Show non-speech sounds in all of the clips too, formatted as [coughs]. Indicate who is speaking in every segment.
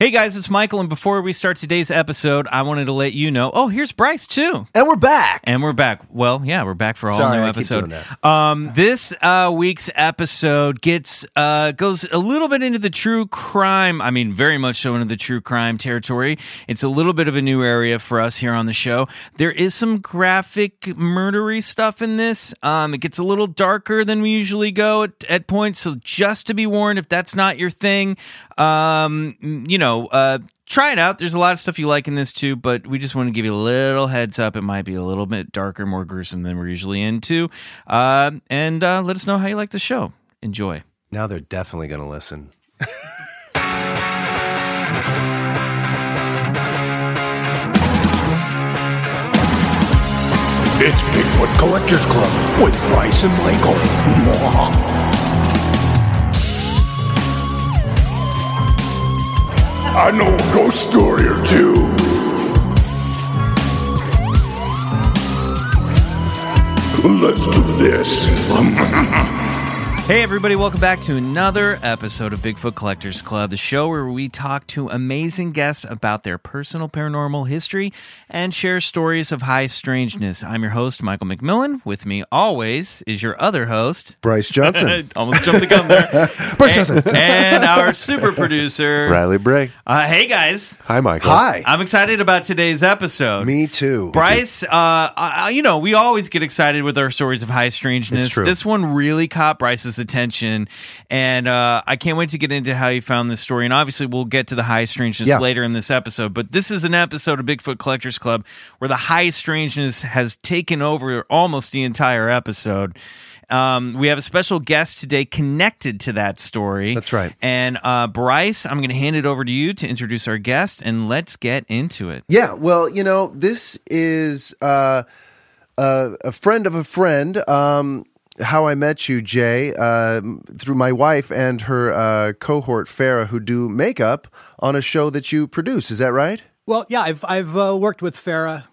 Speaker 1: Hey guys, it's Michael, and before we start today's episode, I wanted to let you know. Oh, here's Bryce too,
Speaker 2: And we're back.
Speaker 1: and we're back. Well, yeah, we're back for a whole
Speaker 2: Sorry,
Speaker 1: new
Speaker 2: I
Speaker 1: episode. Um, this uh, week's episode gets uh, goes a little bit into the true crime. I mean, very much so into the true crime territory. It's a little bit of a new area for us here on the show. There is some graphic murdery stuff in this. Um, it gets a little darker than we usually go at, at points. So just to be warned, if that's not your thing, um, you know, uh, try it out. There's a lot of stuff you like in this too, but we just want to give you a little heads up. It might be a little bit darker, more gruesome than we're usually into. Uh, and uh, let us know how you like the show. Enjoy.
Speaker 2: Now they're definitely going to listen.
Speaker 3: It's Bigfoot Collectors Club with Bryce and Michael. I know a ghost story or two. Let's do this. [laughs]
Speaker 1: Hey, everybody, welcome back to another episode of Bigfoot Collectors Club, the show where we talk to amazing guests about their personal paranormal history and share stories of high strangeness. I'm your host, Michael McMillian. With me always is your other host,
Speaker 2: Bryce Johnson. [laughs]
Speaker 1: almost jumped the gun there, [laughs]
Speaker 2: Bryce Johnson. [laughs]
Speaker 1: and our super producer,
Speaker 4: Riley Bray.
Speaker 1: Uh, hey, guys.
Speaker 4: Hi, Michael.
Speaker 2: Hi.
Speaker 1: I'm excited about today's episode.
Speaker 2: Me too.
Speaker 1: Bryce, uh, uh, you know, we always get excited with our stories of high strangeness.
Speaker 2: It's true.
Speaker 1: This one really caught Bryce's attention, and uh, I can't wait to get into how you found this story. And obviously, we'll get to the high strangeness
Speaker 2: Yeah.
Speaker 1: later in this episode. But this is an episode of Bigfoot Collectors Club where the high strangeness has taken over almost the entire episode. Um, we have a special guest today connected to that story.
Speaker 2: That's right.
Speaker 1: And uh, Bryce, I'm going to hand it over to you to introduce our guest, and let's get into it.
Speaker 2: Yeah, well, you know, this is uh, uh, a friend of a friend. Um, how I met you, Jay, uh, through my wife and her uh, cohort, Farah, who do makeup on a show that you produce. Is that right?
Speaker 5: Well, yeah, I've I've uh, worked with Farah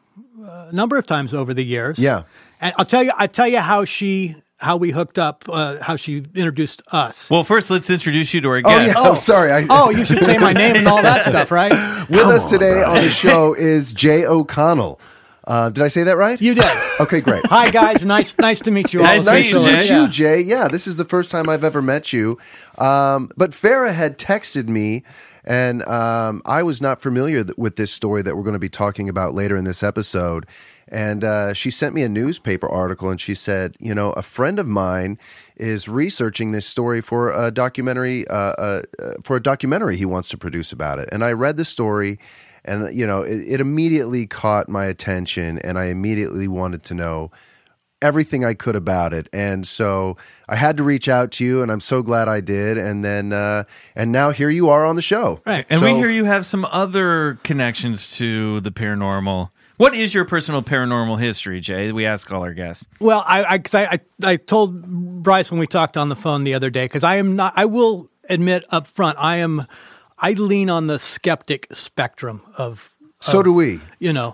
Speaker 5: uh, a number of times over the years.
Speaker 2: Yeah.
Speaker 5: and I'll tell you, I tell you how she how we hooked up, uh, how she introduced us.
Speaker 1: Well, first, let's introduce you to our
Speaker 2: Oh,
Speaker 1: guest.
Speaker 2: yeah. I'm sorry. I,
Speaker 5: oh, you should say my name and all that [laughs] stuff, right?
Speaker 2: with us today on the show is Jay O'Connell. Uh, did I say that right?
Speaker 5: You did.
Speaker 2: Okay, great. [laughs]
Speaker 5: Hi guys, nice nice to meet you all.
Speaker 1: Nice
Speaker 2: It's nice
Speaker 1: meet
Speaker 2: to
Speaker 1: you,
Speaker 2: meet
Speaker 1: Jay.
Speaker 2: you, Jay. Yeah, this is the first time I've ever met you. Um, but Farah had texted me, and um, I was not familiar th- with this story that we're going to be talking about later in this episode. And uh, she sent me a newspaper article, and she said, you know, a friend of mine is researching this story for a documentary, uh, uh, uh, for a documentary he wants to produce about it. And I read the story, and you know, it, it immediately caught my attention, and I immediately wanted to know everything I could about it. And so I had to reach out to you and I'm so glad I did. And then, uh, and now here you are on the show.
Speaker 5: Right.
Speaker 1: And we hear you have some other connections to the paranormal. What is your personal paranormal history, Jay? We ask all our guests.
Speaker 5: Well, I I, 'cause I I I told Bryce when we talked on the phone the other day because I am not. I will admit up front, I am. I lean on the skeptic spectrum of
Speaker 2: So do we.
Speaker 5: you know, [laughs]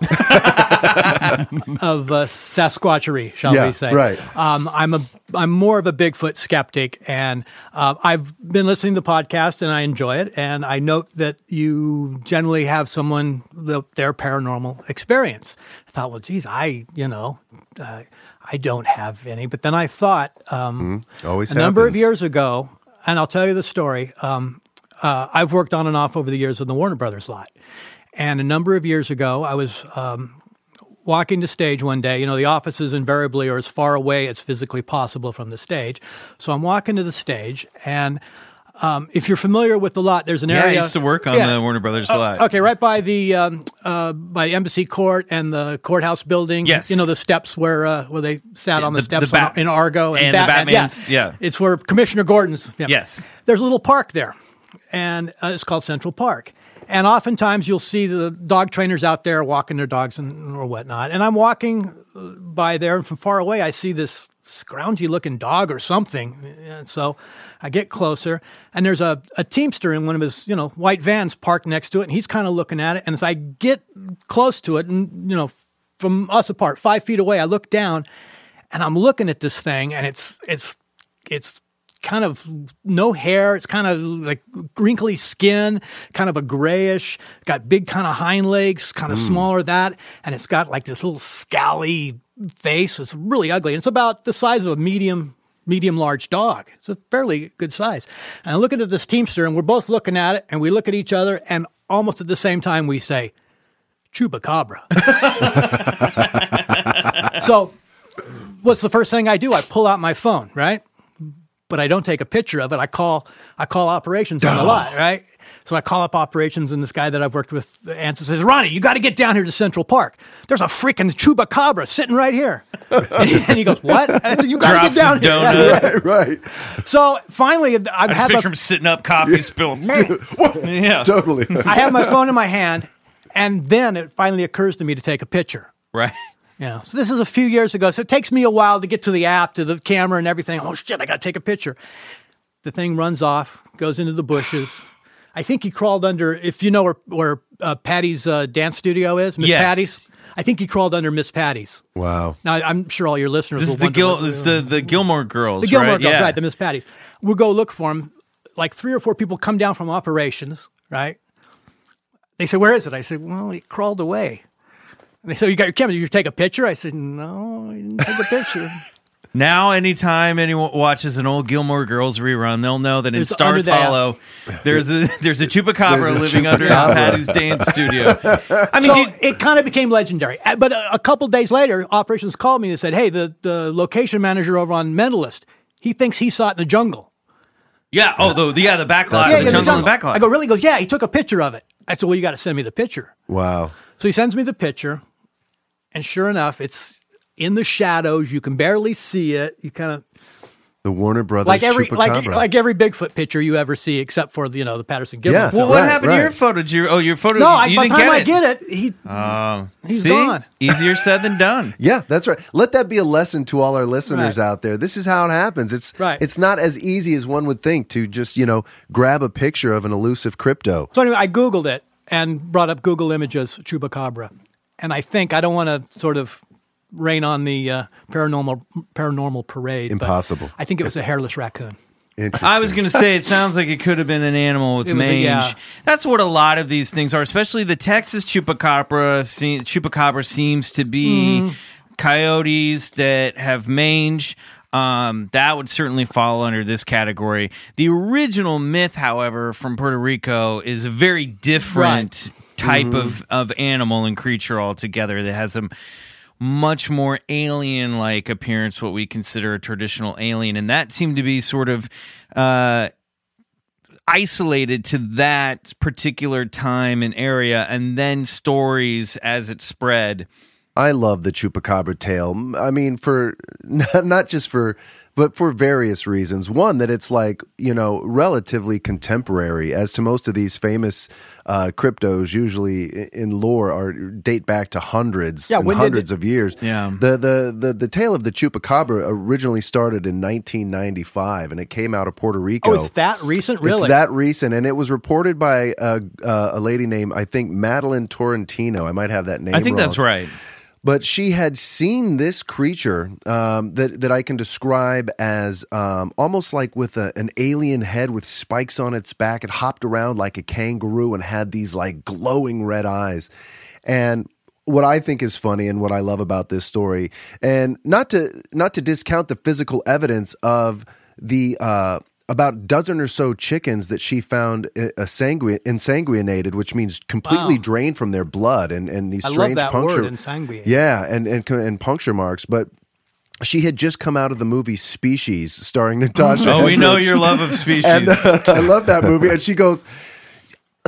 Speaker 5: of uh, Sasquatchery, shall
Speaker 2: Yeah,
Speaker 5: we say?
Speaker 2: right.
Speaker 5: Um, I'm a I'm more of a Bigfoot skeptic, and uh, I've been listening to the podcast and I enjoy it. And I note that you generally have someone the, their paranormal experience. I thought, well, geez, I you know, uh, I don't have any. But then I thought, um,
Speaker 2: Always
Speaker 5: a number of years ago, and I'll tell you the story. Um, uh, I've worked on and off over the years on the Warner Brothers lot. And a number of years ago, I was um, walking the stage one day. You know, the offices invariably are as far away as physically possible from the stage. So I'm walking to the stage, and um, if you're familiar with the lot, there's an
Speaker 1: Yeah, I
Speaker 5: area.
Speaker 1: used to work on
Speaker 5: Yeah.
Speaker 1: the Warner Brothers
Speaker 5: Oh,
Speaker 1: lot.
Speaker 5: Okay, right by the um, uh, by Embassy Court and the courthouse building.
Speaker 1: Yes.
Speaker 5: you know the steps where uh, where they sat
Speaker 1: Yeah,
Speaker 5: on the,
Speaker 1: the-
Speaker 5: steps
Speaker 1: the Bat-
Speaker 5: in Argo
Speaker 1: and the
Speaker 5: Batman.
Speaker 1: Batman's- yeah.
Speaker 5: it's where Commissioner Gordon's. yeah.
Speaker 1: Yes.
Speaker 5: there's a little park there, and uh, it's called Central Park. And oftentimes you'll see the dog trainers out there walking their dogs and or whatnot. And I'm walking uh, by there, and from far away I see this scroungy looking dog or something. And so I get closer, and there's a, a teamster in one of his you know white vans parked next to it, and he's kind of looking at it. And as I get close to it, and you know from us apart, five feet away, I look down, and I'm looking at this thing, and it's it's it's kind of no hair. It's kind of like wrinkly skin, kind of a grayish. Got big kind of hind legs, kind of hmm. smaller that, and it's got like this little scally face. It's really ugly. And it's about the size of a medium. Medium large dog. It's a fairly good size. And I'm looking at this Teamster, and we're both looking at it, and we look at each other, and almost at the same time we say, Chupacabra. [laughs] so, what's the first thing I do? I pull out my phone, right? But I don't take a picture of it. I call I call operations on the lot, right? So I call up operations, and this guy that I've worked with answers says, "Ronnie, you got to get down here to Central Park. There's a freaking chupacabra sitting right here." [laughs] and he goes, "What?" And I said, "You got to get down here."
Speaker 1: donut.
Speaker 5: Yeah.
Speaker 2: right.
Speaker 5: So finally, I've
Speaker 1: I
Speaker 5: had
Speaker 1: just picture
Speaker 5: my,
Speaker 1: him sitting up, coffee spilling. [laughs] yeah.
Speaker 2: Totally.
Speaker 5: I have my phone in my hand, and then it finally occurs to me to take a picture.
Speaker 1: Right.
Speaker 5: Yeah. So this is a few years ago. So it takes me a while to get to the app, to the camera and everything. Oh shit, I got to take a picture. The thing runs off, goes into the bushes. I think he crawled under, if you know where, where uh, Patty's uh, dance studio is, Miss
Speaker 1: Yes.
Speaker 5: Patty's. I think he crawled under Miss Patty's.
Speaker 2: Wow.
Speaker 5: Now, I'm sure all your listeners
Speaker 1: This
Speaker 5: will
Speaker 1: is the Gil.
Speaker 5: what-
Speaker 1: This is the the Gilmore Girls.
Speaker 5: the Gilmore
Speaker 1: right?
Speaker 5: Girls,
Speaker 1: yeah.
Speaker 5: right? The Miss Patty's. We'll go look for him. Like three or four people come down from operations, right? They say, "Where is it?" I said, "Well, he crawled away." And they say, "You got your camera? Did you take a picture?" I said, "No, I didn't take a picture." [laughs]
Speaker 1: Now, anytime anyone watches an old Gilmore Girls rerun, they'll know that in
Speaker 5: It's
Speaker 1: Stars
Speaker 5: under that.
Speaker 1: Hollow, there's a there's a chupacabra
Speaker 2: There's a
Speaker 1: living under
Speaker 2: chupacabra.
Speaker 1: Patty's dance studio. I mean,
Speaker 5: so
Speaker 1: do you-
Speaker 5: it kind of became legendary. Uh, But a, a couple days later, operations called me and said, "Hey, the the location manager over on Mentalist, he thinks he saw it in the jungle."
Speaker 1: yeah. Oh, the yeah, the backlot,
Speaker 5: yeah,
Speaker 1: the
Speaker 5: yeah,
Speaker 1: jungle, and the backlot.
Speaker 5: I go, "Really?" He goes, "Yeah, he took a picture of it." I said, "Well, you got to send me the picture."
Speaker 2: Wow.
Speaker 5: So he sends me the picture, and sure enough, it's in the shadows. You can barely see it. You kind of
Speaker 2: The Warner Brothers
Speaker 5: like every like like every Bigfoot picture you ever see, except for the, you know the Patterson Gimlin.
Speaker 2: Yeah.
Speaker 5: film.
Speaker 1: well, what
Speaker 2: Right,
Speaker 1: happened
Speaker 2: right.
Speaker 1: to your photo? Did you, oh, your photo.
Speaker 5: no, I,
Speaker 1: you
Speaker 5: by the time
Speaker 1: get
Speaker 5: I
Speaker 1: it.
Speaker 5: get it, he
Speaker 1: Oh,
Speaker 5: He's
Speaker 1: see?
Speaker 5: gone.
Speaker 1: Easier said than done. [laughs]
Speaker 2: Yeah, that's right. Let that be a lesson to all our listeners
Speaker 5: Right.
Speaker 2: out there. This is how it happens. It's
Speaker 5: Right.
Speaker 2: it's not as easy as one would think to just, you know, grab a picture of an elusive crypto.
Speaker 5: So anyway, I Googled it and brought up Google Images Chupacabra, and I think I don't want to sort of rain on the uh, paranormal paranormal parade. but
Speaker 2: Impossible.
Speaker 5: I think it was a hairless raccoon.
Speaker 1: I was going to say it sounds like it could have been an animal with
Speaker 5: It was a-
Speaker 1: mange.
Speaker 5: yeah.
Speaker 1: That's what a lot of these things are, especially the Texas chupacabra. Se- chupacabra seems to be
Speaker 5: Mm-hmm.
Speaker 1: coyotes that have mange. Um, that would certainly fall under this category. The original myth, however, from Puerto Rico is a very different type
Speaker 5: Mm-hmm.
Speaker 1: of, of animal and creature altogether that has a much more alien like appearance, what we consider a traditional alien. And that seemed to be sort of uh, isolated to that particular time and area, and then stories as it spread.
Speaker 2: I love the chupacabra tale. I mean, for [laughs] not just for, but for various reasons. One, that it's like, you know, relatively contemporary, as to most of these famous uh, cryptos, usually in lore, are date back to hundreds
Speaker 5: Yeah,
Speaker 2: and hundreds of years.
Speaker 1: Yeah.
Speaker 2: The, the, the, the tale of the chupacabra originally started in 1995, and it came out of Puerto Rico.
Speaker 5: Oh, it's that recent, really?
Speaker 2: It's that recent, and it was reported by a, uh, a lady named I think Madeline Torrentino. I might have that name.
Speaker 1: I think
Speaker 2: wrong
Speaker 1: that's right.
Speaker 2: But she had seen this creature um, that that I can describe as um, almost like with a, an alien head with spikes on its back. It hopped around like a kangaroo and had these like glowing red eyes. And what I think is funny and what I love about this story, and not to not to discount the physical evidence of the uh, about a dozen or so chickens that she found uh, sanguine, insanguinated, which means completely
Speaker 5: Wow.
Speaker 2: drained from their blood and, and these
Speaker 5: I
Speaker 2: strange puncture. Yeah, and, and and puncture marks, but. She had just come out of the movie Species, starring Natasha.
Speaker 1: Oh, we know your love of [laughs] species.
Speaker 2: And uh, I love that movie. And she goes,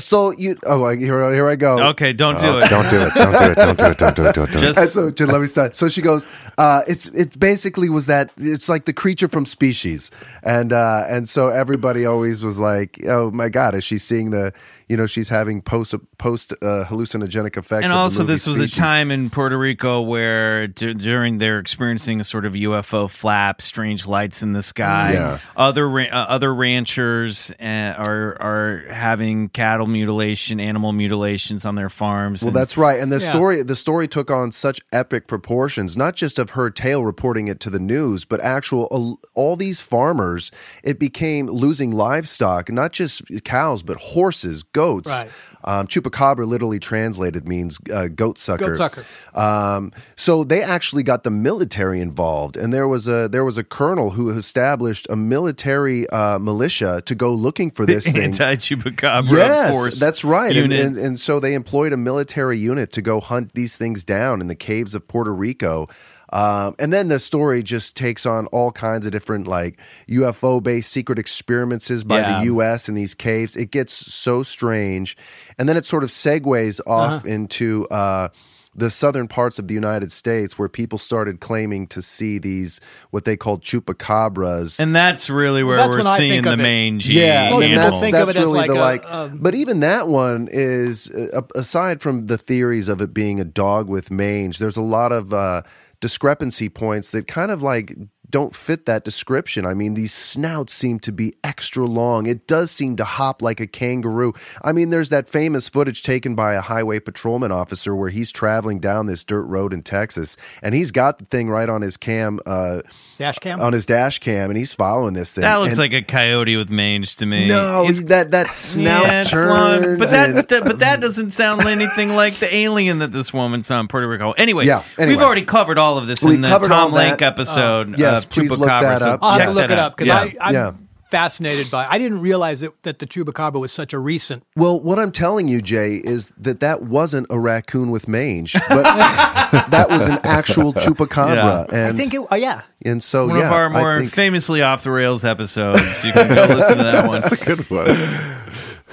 Speaker 2: "So you? Oh, I- here, here I go.
Speaker 1: okay, don't do it.
Speaker 2: Don't do it. Don't do it. Don't do it. Don't do it. Don't do it. [laughs]
Speaker 1: Just-
Speaker 2: And so, just let me start. So she goes, uh, it's it basically was that it's like the creature from Species, and uh, and so everybody always was like, oh my god, is she seeing the, you know, she's having post post uh, hallucinogenic effects.
Speaker 1: and
Speaker 2: of
Speaker 1: also
Speaker 2: movie
Speaker 1: this was a time in Puerto Rico where d- during they're experiencing a sort of UFO flap, strange lights in the sky.
Speaker 2: Yeah.
Speaker 1: Other ra- uh, other ranchers uh, are are having cattle mutilation, animal mutilations on their farms.
Speaker 2: Well,
Speaker 1: and-
Speaker 2: that's right. And the
Speaker 5: Yeah.
Speaker 2: story the story took on such epic proportions, not just of her tale reporting it to the news, but actual all these farmers, it became losing livestock, not just cows, but horses, goats.
Speaker 5: Right.
Speaker 2: Um, chupacabra literally translated means uh, goat sucker.
Speaker 5: Goat sucker.
Speaker 2: Um, so they actually got the military involved, and there was a there was a colonel who established a military uh, militia to go looking for this thing.
Speaker 1: anti chupacabra
Speaker 2: Yes, that's right. And, and, and so they employed a military unit to go hunt these things down in the caves of Puerto Rico. Um, and then the story just takes on all kinds of different like UFO based secret experiments by
Speaker 1: Yeah.
Speaker 2: the U.S. in these caves. It gets so strange, and then it sort of segues off into. Uh, the southern parts of the United States, where people started claiming to see these what they called chupacabras,
Speaker 1: and that's really where
Speaker 5: That's
Speaker 1: we're seeing
Speaker 5: think
Speaker 1: the
Speaker 5: of it.
Speaker 1: mangy
Speaker 2: yeah,
Speaker 5: Most
Speaker 2: and
Speaker 5: people
Speaker 1: animal.
Speaker 2: that's,
Speaker 5: think of
Speaker 2: that's
Speaker 5: it as
Speaker 2: really
Speaker 5: like
Speaker 2: the
Speaker 5: a,
Speaker 2: like.
Speaker 5: um,
Speaker 2: but even that one is, uh, aside from the theories of it being a dog with mange, there's a lot of uh, discrepancy points that kind of like don't fit that description. I mean, these snouts seem to be extra long. It does seem to hop like a kangaroo. I mean, there's that famous footage taken by a highway patrolman officer where he's traveling down this dirt road in Texas, and he's got the thing right on his cam, uh,
Speaker 5: Dash cam?
Speaker 2: on his dash cam, and he's following this thing.
Speaker 1: that looks
Speaker 2: And-
Speaker 1: like a coyote with mange to me.
Speaker 2: no,
Speaker 1: It's-
Speaker 2: that that snout
Speaker 1: yeah, it's long, but that's
Speaker 2: and-
Speaker 1: but that doesn't sound anything like the alien that this woman saw in Puerto Rico. Anyway,
Speaker 2: Yeah, anyway.
Speaker 1: we've already covered all of this
Speaker 2: We've
Speaker 1: in the Tom Lake
Speaker 2: that.
Speaker 1: episode.
Speaker 2: yes,
Speaker 1: of
Speaker 2: please look that up.
Speaker 5: I'll have
Speaker 1: check
Speaker 5: to look it up because
Speaker 1: Yeah.
Speaker 5: I'm
Speaker 2: Yeah.
Speaker 5: fascinated by. I didn't realize that, that the chupacabra was such a recent.
Speaker 2: Well, what I'm telling you, Jay, is that that wasn't a raccoon with mange, but [laughs] that was an actual chupacabra.
Speaker 1: Yeah.
Speaker 2: And
Speaker 5: I think it. Oh yeah,
Speaker 2: and so
Speaker 1: one
Speaker 2: yeah,
Speaker 1: of our more
Speaker 2: think-
Speaker 1: famously off the rails episodes. You can go listen to that [laughs] one.
Speaker 2: That's a good one.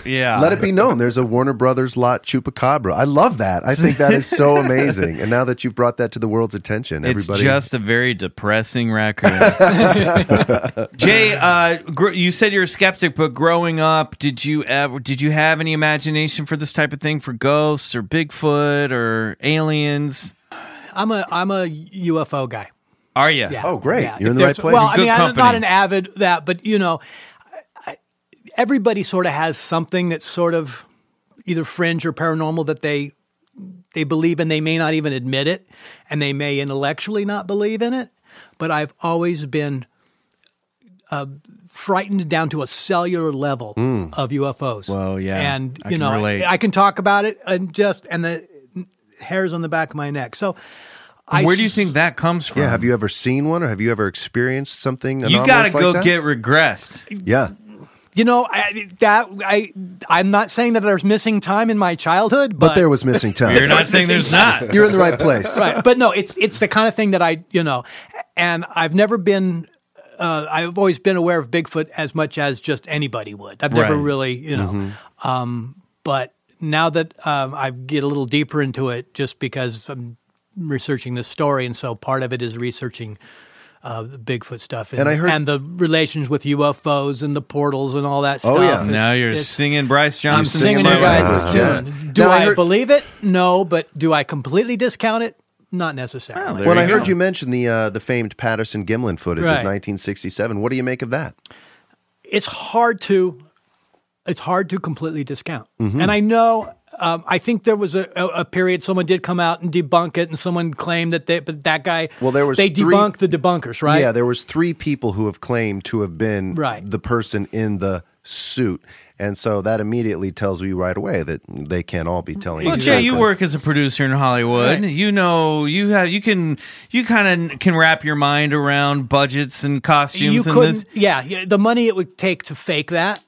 Speaker 1: Yeah,
Speaker 2: Let it be known, there's a Warner Brothers lot chupacabra. I love that. I think that is so amazing. And now that you've brought that to the world's attention,
Speaker 1: It's
Speaker 2: everybody,
Speaker 1: just a very depressing record. [laughs] Jay, uh, gr- you said you're a skeptic, but growing up, did you ever did you have any imagination for this type of thing for ghosts or Bigfoot or aliens?
Speaker 5: I'm a I'm a UFO guy.
Speaker 1: Are you?
Speaker 5: Yeah.
Speaker 2: Oh, great.
Speaker 5: Yeah.
Speaker 2: You're in the right place.
Speaker 5: Well, I
Speaker 1: Good
Speaker 5: mean, I'm not an avid that, but you know, I, everybody sort of has something that's sort of either fringe or paranormal that they they believe in. They may not even admit it, and they may intellectually not believe in it. But I've always been uh, frightened down to a cellular level of UFOs.
Speaker 1: well yeah.
Speaker 5: and you
Speaker 1: can
Speaker 5: know,
Speaker 1: relate.
Speaker 5: I can talk about it and just and the hairs on the back of my neck. So. I
Speaker 1: Where do you think that comes from?
Speaker 2: yeah. Have you ever seen one, or have you ever experienced something?
Speaker 1: You got to
Speaker 2: like
Speaker 1: go
Speaker 2: that?
Speaker 1: get regressed.
Speaker 2: Yeah,
Speaker 5: You know I, that I I'm not saying that there's missing time in my childhood, but,
Speaker 2: but there was missing time.
Speaker 1: You're not saying there's not. [laughs]
Speaker 2: You're in the right place.
Speaker 5: right. But no, it's it's the kind of thing that I you know, and I've never been. Uh, I've always been aware of Bigfoot as much as just anybody would. I've never
Speaker 1: Right.
Speaker 5: really, you know, um, but now that um, I get a little deeper into it, just because I'm researching this story, and so part of it is researching uh, the Bigfoot stuff, and,
Speaker 2: And I heard-
Speaker 5: and the relations with UFOs and the portals and all that stuff.
Speaker 2: Oh,
Speaker 5: stuff.
Speaker 2: yeah.
Speaker 5: It's-
Speaker 1: Now you're
Speaker 5: it's-
Speaker 1: singing Bryce
Speaker 5: I'm
Speaker 1: Johnson.
Speaker 5: singing you
Speaker 2: singing
Speaker 5: guys'
Speaker 2: my-
Speaker 5: tune.
Speaker 2: Yeah.
Speaker 5: Do
Speaker 2: Now, I
Speaker 5: I,
Speaker 2: heard-
Speaker 5: believe it? No, but do I completely discount it? Not necessarily.
Speaker 1: there
Speaker 2: When
Speaker 1: you
Speaker 2: I heard you mention the uh, the famed Patterson Gimlin footage
Speaker 5: Right.
Speaker 2: of 1967, what do you make of that?
Speaker 5: it's hard to it's hard to completely discount.
Speaker 2: Mm-hmm.
Speaker 5: And I know um, I think there was a, a, a period someone did come out and debunk it, and someone claimed that they but that guy
Speaker 2: Well, there was
Speaker 5: they
Speaker 2: three-
Speaker 5: debunked the debunkers, right?
Speaker 2: Yeah, there was three people who have claimed to have been
Speaker 5: Right.
Speaker 2: the person in the suit. And so that immediately tells you right away that they can't all be telling
Speaker 1: Well,
Speaker 2: you.
Speaker 1: Well, Jay, you work as a producer in Hollywood.
Speaker 5: Right.
Speaker 1: You know, you have you can you kind of can wrap your mind around budgets and costumes
Speaker 5: you
Speaker 1: and
Speaker 5: couldn't.
Speaker 1: this.
Speaker 5: Yeah, yeah, the money it would take to fake that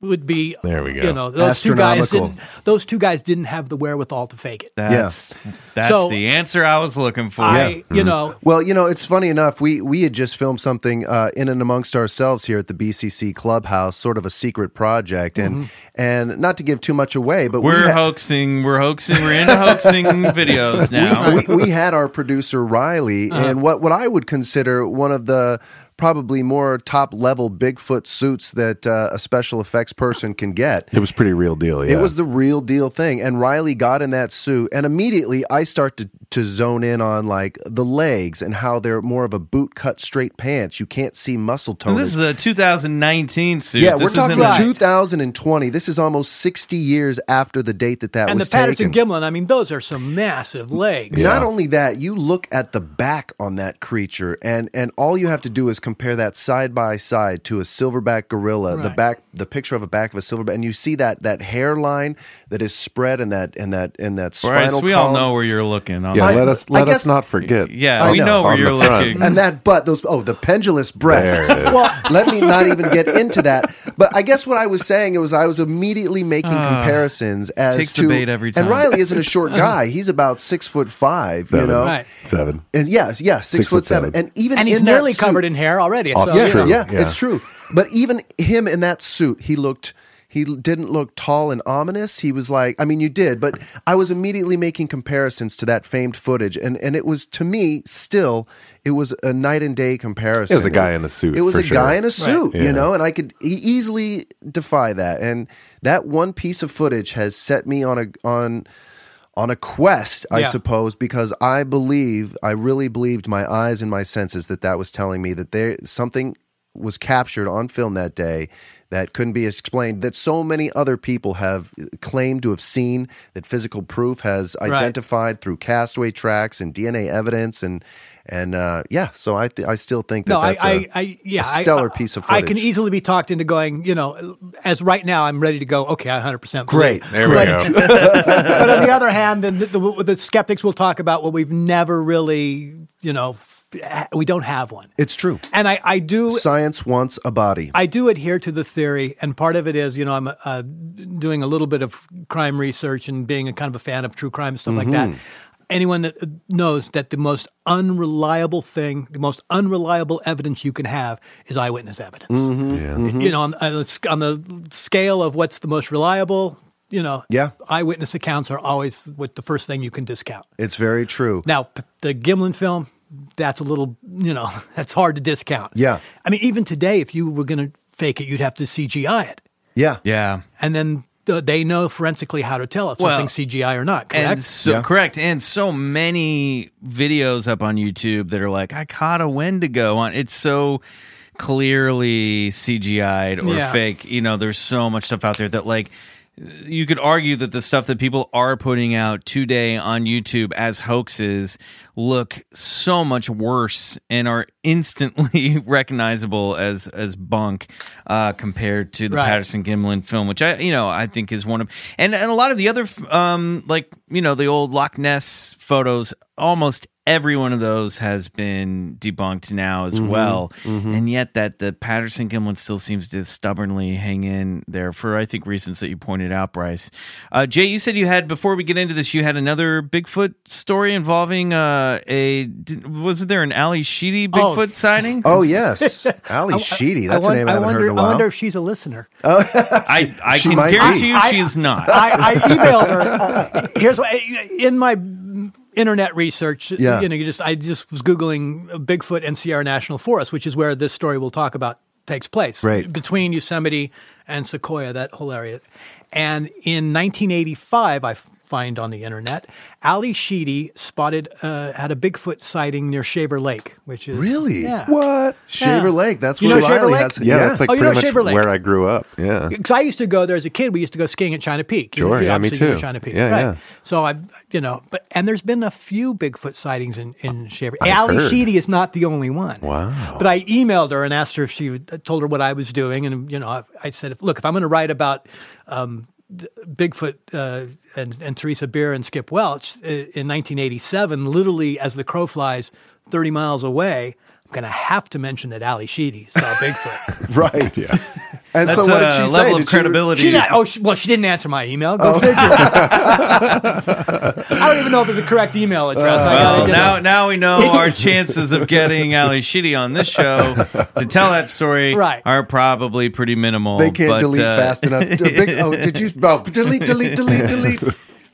Speaker 5: would be.
Speaker 4: There we go.
Speaker 5: You know, those two guys
Speaker 2: Astronomical.
Speaker 5: didn't. Those two guys didn't have the wherewithal to fake it.
Speaker 1: That's that's
Speaker 5: So-
Speaker 1: the answer I was looking for.
Speaker 5: I, you know,
Speaker 2: Well, you know, it's funny enough. We we had just filmed something uh, in and amongst ourselves here at the BCC Clubhouse, sort of a secret project, and and not to give too much away, but we
Speaker 1: We're
Speaker 2: had-
Speaker 1: hoaxing. We're hoaxing. We're into hoaxing [laughs] videos now.
Speaker 2: we, we had our producer Riley
Speaker 5: Uh-huh.
Speaker 2: in what what I would consider one of the probably more top level Bigfoot suits that uh, a special effects person can get.
Speaker 4: It was pretty real deal. Yeah.
Speaker 2: It was the real deal thing. And Riley got in that suit, and immediately I start to, to zone in on like the legs and how they're more of a boot cut straight pants. You can't see muscle tone.
Speaker 1: this is a 2019 suit.
Speaker 2: yeah,
Speaker 1: This
Speaker 2: we're talking
Speaker 5: Right.
Speaker 2: 2020. This is almost 60 years after the date that that
Speaker 5: and the
Speaker 2: was
Speaker 5: Patterson
Speaker 2: taken.
Speaker 5: Gimlin. I mean, those are some massive legs.
Speaker 2: Not only that, you look at the back on that creature, and and all you have to do is compare that side by side to a silverback gorilla. The back, the picture of a back of a silverback, and you see that that hairline that is spread and that and that and that
Speaker 1: Bryce,
Speaker 2: spinal.
Speaker 1: we all know where you're looking. On
Speaker 4: yeah.
Speaker 2: I-
Speaker 4: let us let
Speaker 2: guess-
Speaker 4: us not forget.
Speaker 1: Yeah,
Speaker 2: I
Speaker 1: we
Speaker 2: know.
Speaker 1: know, where
Speaker 4: On the
Speaker 1: you're
Speaker 4: front.
Speaker 1: looking.
Speaker 2: and that butt, those oh, the pendulous breasts.
Speaker 4: There it is.
Speaker 2: Well, let me not even get into that. But I guess what I was saying it was I was immediately making ah, comparisons as
Speaker 1: Takes
Speaker 2: to
Speaker 1: the bait every time.
Speaker 2: And Riley isn't a short guy; [laughs] he's about six foot five. You know,
Speaker 5: Right.
Speaker 4: Seven.
Speaker 2: and yes, yes, six,
Speaker 4: Six
Speaker 2: foot
Speaker 4: foot
Speaker 2: seven.
Speaker 4: seven.
Speaker 2: and even
Speaker 5: and he's
Speaker 2: in that
Speaker 5: nearly
Speaker 2: suit-
Speaker 5: covered in hair already.
Speaker 4: Oh,
Speaker 5: so,
Speaker 4: it's true.
Speaker 2: yeah,
Speaker 4: Yeah.
Speaker 2: it's true. But even him in that suit, he looked. He didn't look tall and ominous. He was like, I mean, you did, but I was immediately making comparisons to that famed footage, and and it was to me still, it was a night and day comparison.
Speaker 4: It was a guy in a suit,
Speaker 2: It was
Speaker 4: for
Speaker 2: a guy in a suit,
Speaker 4: Yeah.
Speaker 2: you know, and I could easily defy that. And that one piece of footage has set me on a on on a quest, I
Speaker 5: Yeah.
Speaker 2: suppose, because I believe, I really believed my eyes and my senses that that was telling me that there something was captured on film that day that couldn't be explained that so many other people have claimed to have seen that physical proof has identified through castaway tracks and DNA evidence and and uh, yeah so I th- I still think that
Speaker 5: No, I,
Speaker 2: that's
Speaker 5: I,
Speaker 2: a-
Speaker 5: I, yeah,
Speaker 2: a stellar
Speaker 5: I-
Speaker 2: piece of footage.
Speaker 5: I can easily be talked into going, you know, as right now, I'm ready to go. Okay, I 100 percent
Speaker 2: Great.
Speaker 4: There we go. [laughs]
Speaker 5: but on the other hand, then the, the, the skeptics will talk about well, we've never really, you know, we don't have one.
Speaker 2: it's true
Speaker 5: And I, I do,
Speaker 2: science wants a body
Speaker 5: I do adhere to the theory, and part of it is, you know, I'm uh, doing a little bit of crime research and being a kind of a fan of true crime and stuff like that. Anyone that uh, knows that the most unreliable thing, the most unreliable evidence you can have is eyewitness evidence.
Speaker 4: Yeah.
Speaker 5: You know, on, on, the, sc- on the scale of what's the most reliable, you know,
Speaker 2: Yeah.
Speaker 5: eyewitness accounts are always what the first thing you can discount.
Speaker 2: it's very true
Speaker 5: Now, the Gimlin film, that's a little, you know, [laughs] that's hard to discount.
Speaker 2: Yeah.
Speaker 5: I mean, even today, if you were going to fake it, you'd have to CGI it.
Speaker 2: yeah
Speaker 1: yeah.
Speaker 5: And then uh, they know forensically how to tell if
Speaker 1: Well,
Speaker 5: something's CGI or not, correct?
Speaker 1: And so
Speaker 2: Yeah.
Speaker 1: correct, and so many videos up on YouTube that are like, "I caught a Wendigo on." It's so clearly CGI'd or
Speaker 5: Yeah.
Speaker 1: fake. You know, there's so much stuff out there that like you could argue that the stuff that people are putting out today on YouTube as hoaxes look so much worse and are instantly [laughs] recognizable as as bunk uh, compared to the
Speaker 5: Right.
Speaker 1: Patterson Gimlin film, which I you know I think is one of and and a lot of the other um like you know the old Loch Ness photos almost every one of those has been debunked now as well. And yet that the Patterson Gimlin still seems to stubbornly hang in there for I think reasons that you pointed out Bryce. Uh, Jay you said you had before we get into this you had another Bigfoot story involving uh, a did- was there an Ally Sheedy
Speaker 5: Oh.
Speaker 1: Bigfoot sighting
Speaker 2: oh yes. [laughs] Ally Sheedy. That's
Speaker 5: I
Speaker 2: a name I haven't
Speaker 5: wonder,
Speaker 2: heard in a while.
Speaker 5: I wonder if she's a listener. [laughs]
Speaker 1: I, I
Speaker 2: she
Speaker 1: can
Speaker 2: might be.
Speaker 1: guarantee you
Speaker 5: I-
Speaker 1: she's not.
Speaker 5: I, I emailed her. Uh, here's what in my internet research.
Speaker 2: Yeah.
Speaker 5: You know, you just I just was googling Bigfoot and Sierra National Forest, which is where this story we'll talk about takes place.
Speaker 2: Right.
Speaker 5: between Yosemite and Sequoia, that whole area. And in 1985, I find on the internet. Ally Sheedy spotted uh, had a Bigfoot sighting near Shaver Lake, which is
Speaker 2: Really?
Speaker 5: yeah.
Speaker 4: What?
Speaker 2: Shaver
Speaker 5: Yeah.
Speaker 2: Lake. That's
Speaker 5: You
Speaker 2: where
Speaker 5: know Shaver
Speaker 2: Riley
Speaker 5: Lake?
Speaker 2: has.
Speaker 4: Yeah, that's like
Speaker 5: Oh, you know
Speaker 4: pretty much
Speaker 5: Lake?
Speaker 4: where I grew up. Yeah.
Speaker 5: Because I used to go there as a kid. We used to go skiing at China Peak. You-
Speaker 4: Sure,
Speaker 5: you
Speaker 4: yeah, me too.
Speaker 5: China Peak,
Speaker 4: Yeah,
Speaker 5: right?
Speaker 4: yeah.
Speaker 5: So I, you know, but and there's been a few Bigfoot sightings in in Shaver.
Speaker 4: I've
Speaker 5: Ally
Speaker 4: heard.
Speaker 5: Sheedy is not the only one.
Speaker 4: Wow.
Speaker 5: But I emailed her and asked her if she would, told her what I was doing, and you know, I, I said, if, look, if I'm going to write about um, d- Bigfoot uh, and, and Teresa Beer and Skip Welch uh, in 1987, literally as the crow flies 30 miles away, I'm going to have to mention that Ally Sheedy saw Bigfoot. [laughs]
Speaker 2: Right.
Speaker 4: Yeah.
Speaker 2: And
Speaker 1: That's
Speaker 2: so what did
Speaker 1: a
Speaker 2: she say?
Speaker 1: level of
Speaker 2: Did
Speaker 1: credibility.
Speaker 5: She not, oh, she, well, she didn't answer my email. Go
Speaker 2: Oh.
Speaker 5: figure. [laughs] I don't even know if it's a correct email address. I
Speaker 1: Well, now,
Speaker 5: it.
Speaker 1: now we know [laughs] our chances of getting Ally Sheedy on this show to tell that story
Speaker 5: Right.
Speaker 1: are probably pretty minimal.
Speaker 2: They can't
Speaker 1: but,
Speaker 2: delete
Speaker 1: uh,
Speaker 2: fast enough. [laughs] Big- oh, did you? Oh, delete, delete, delete, delete.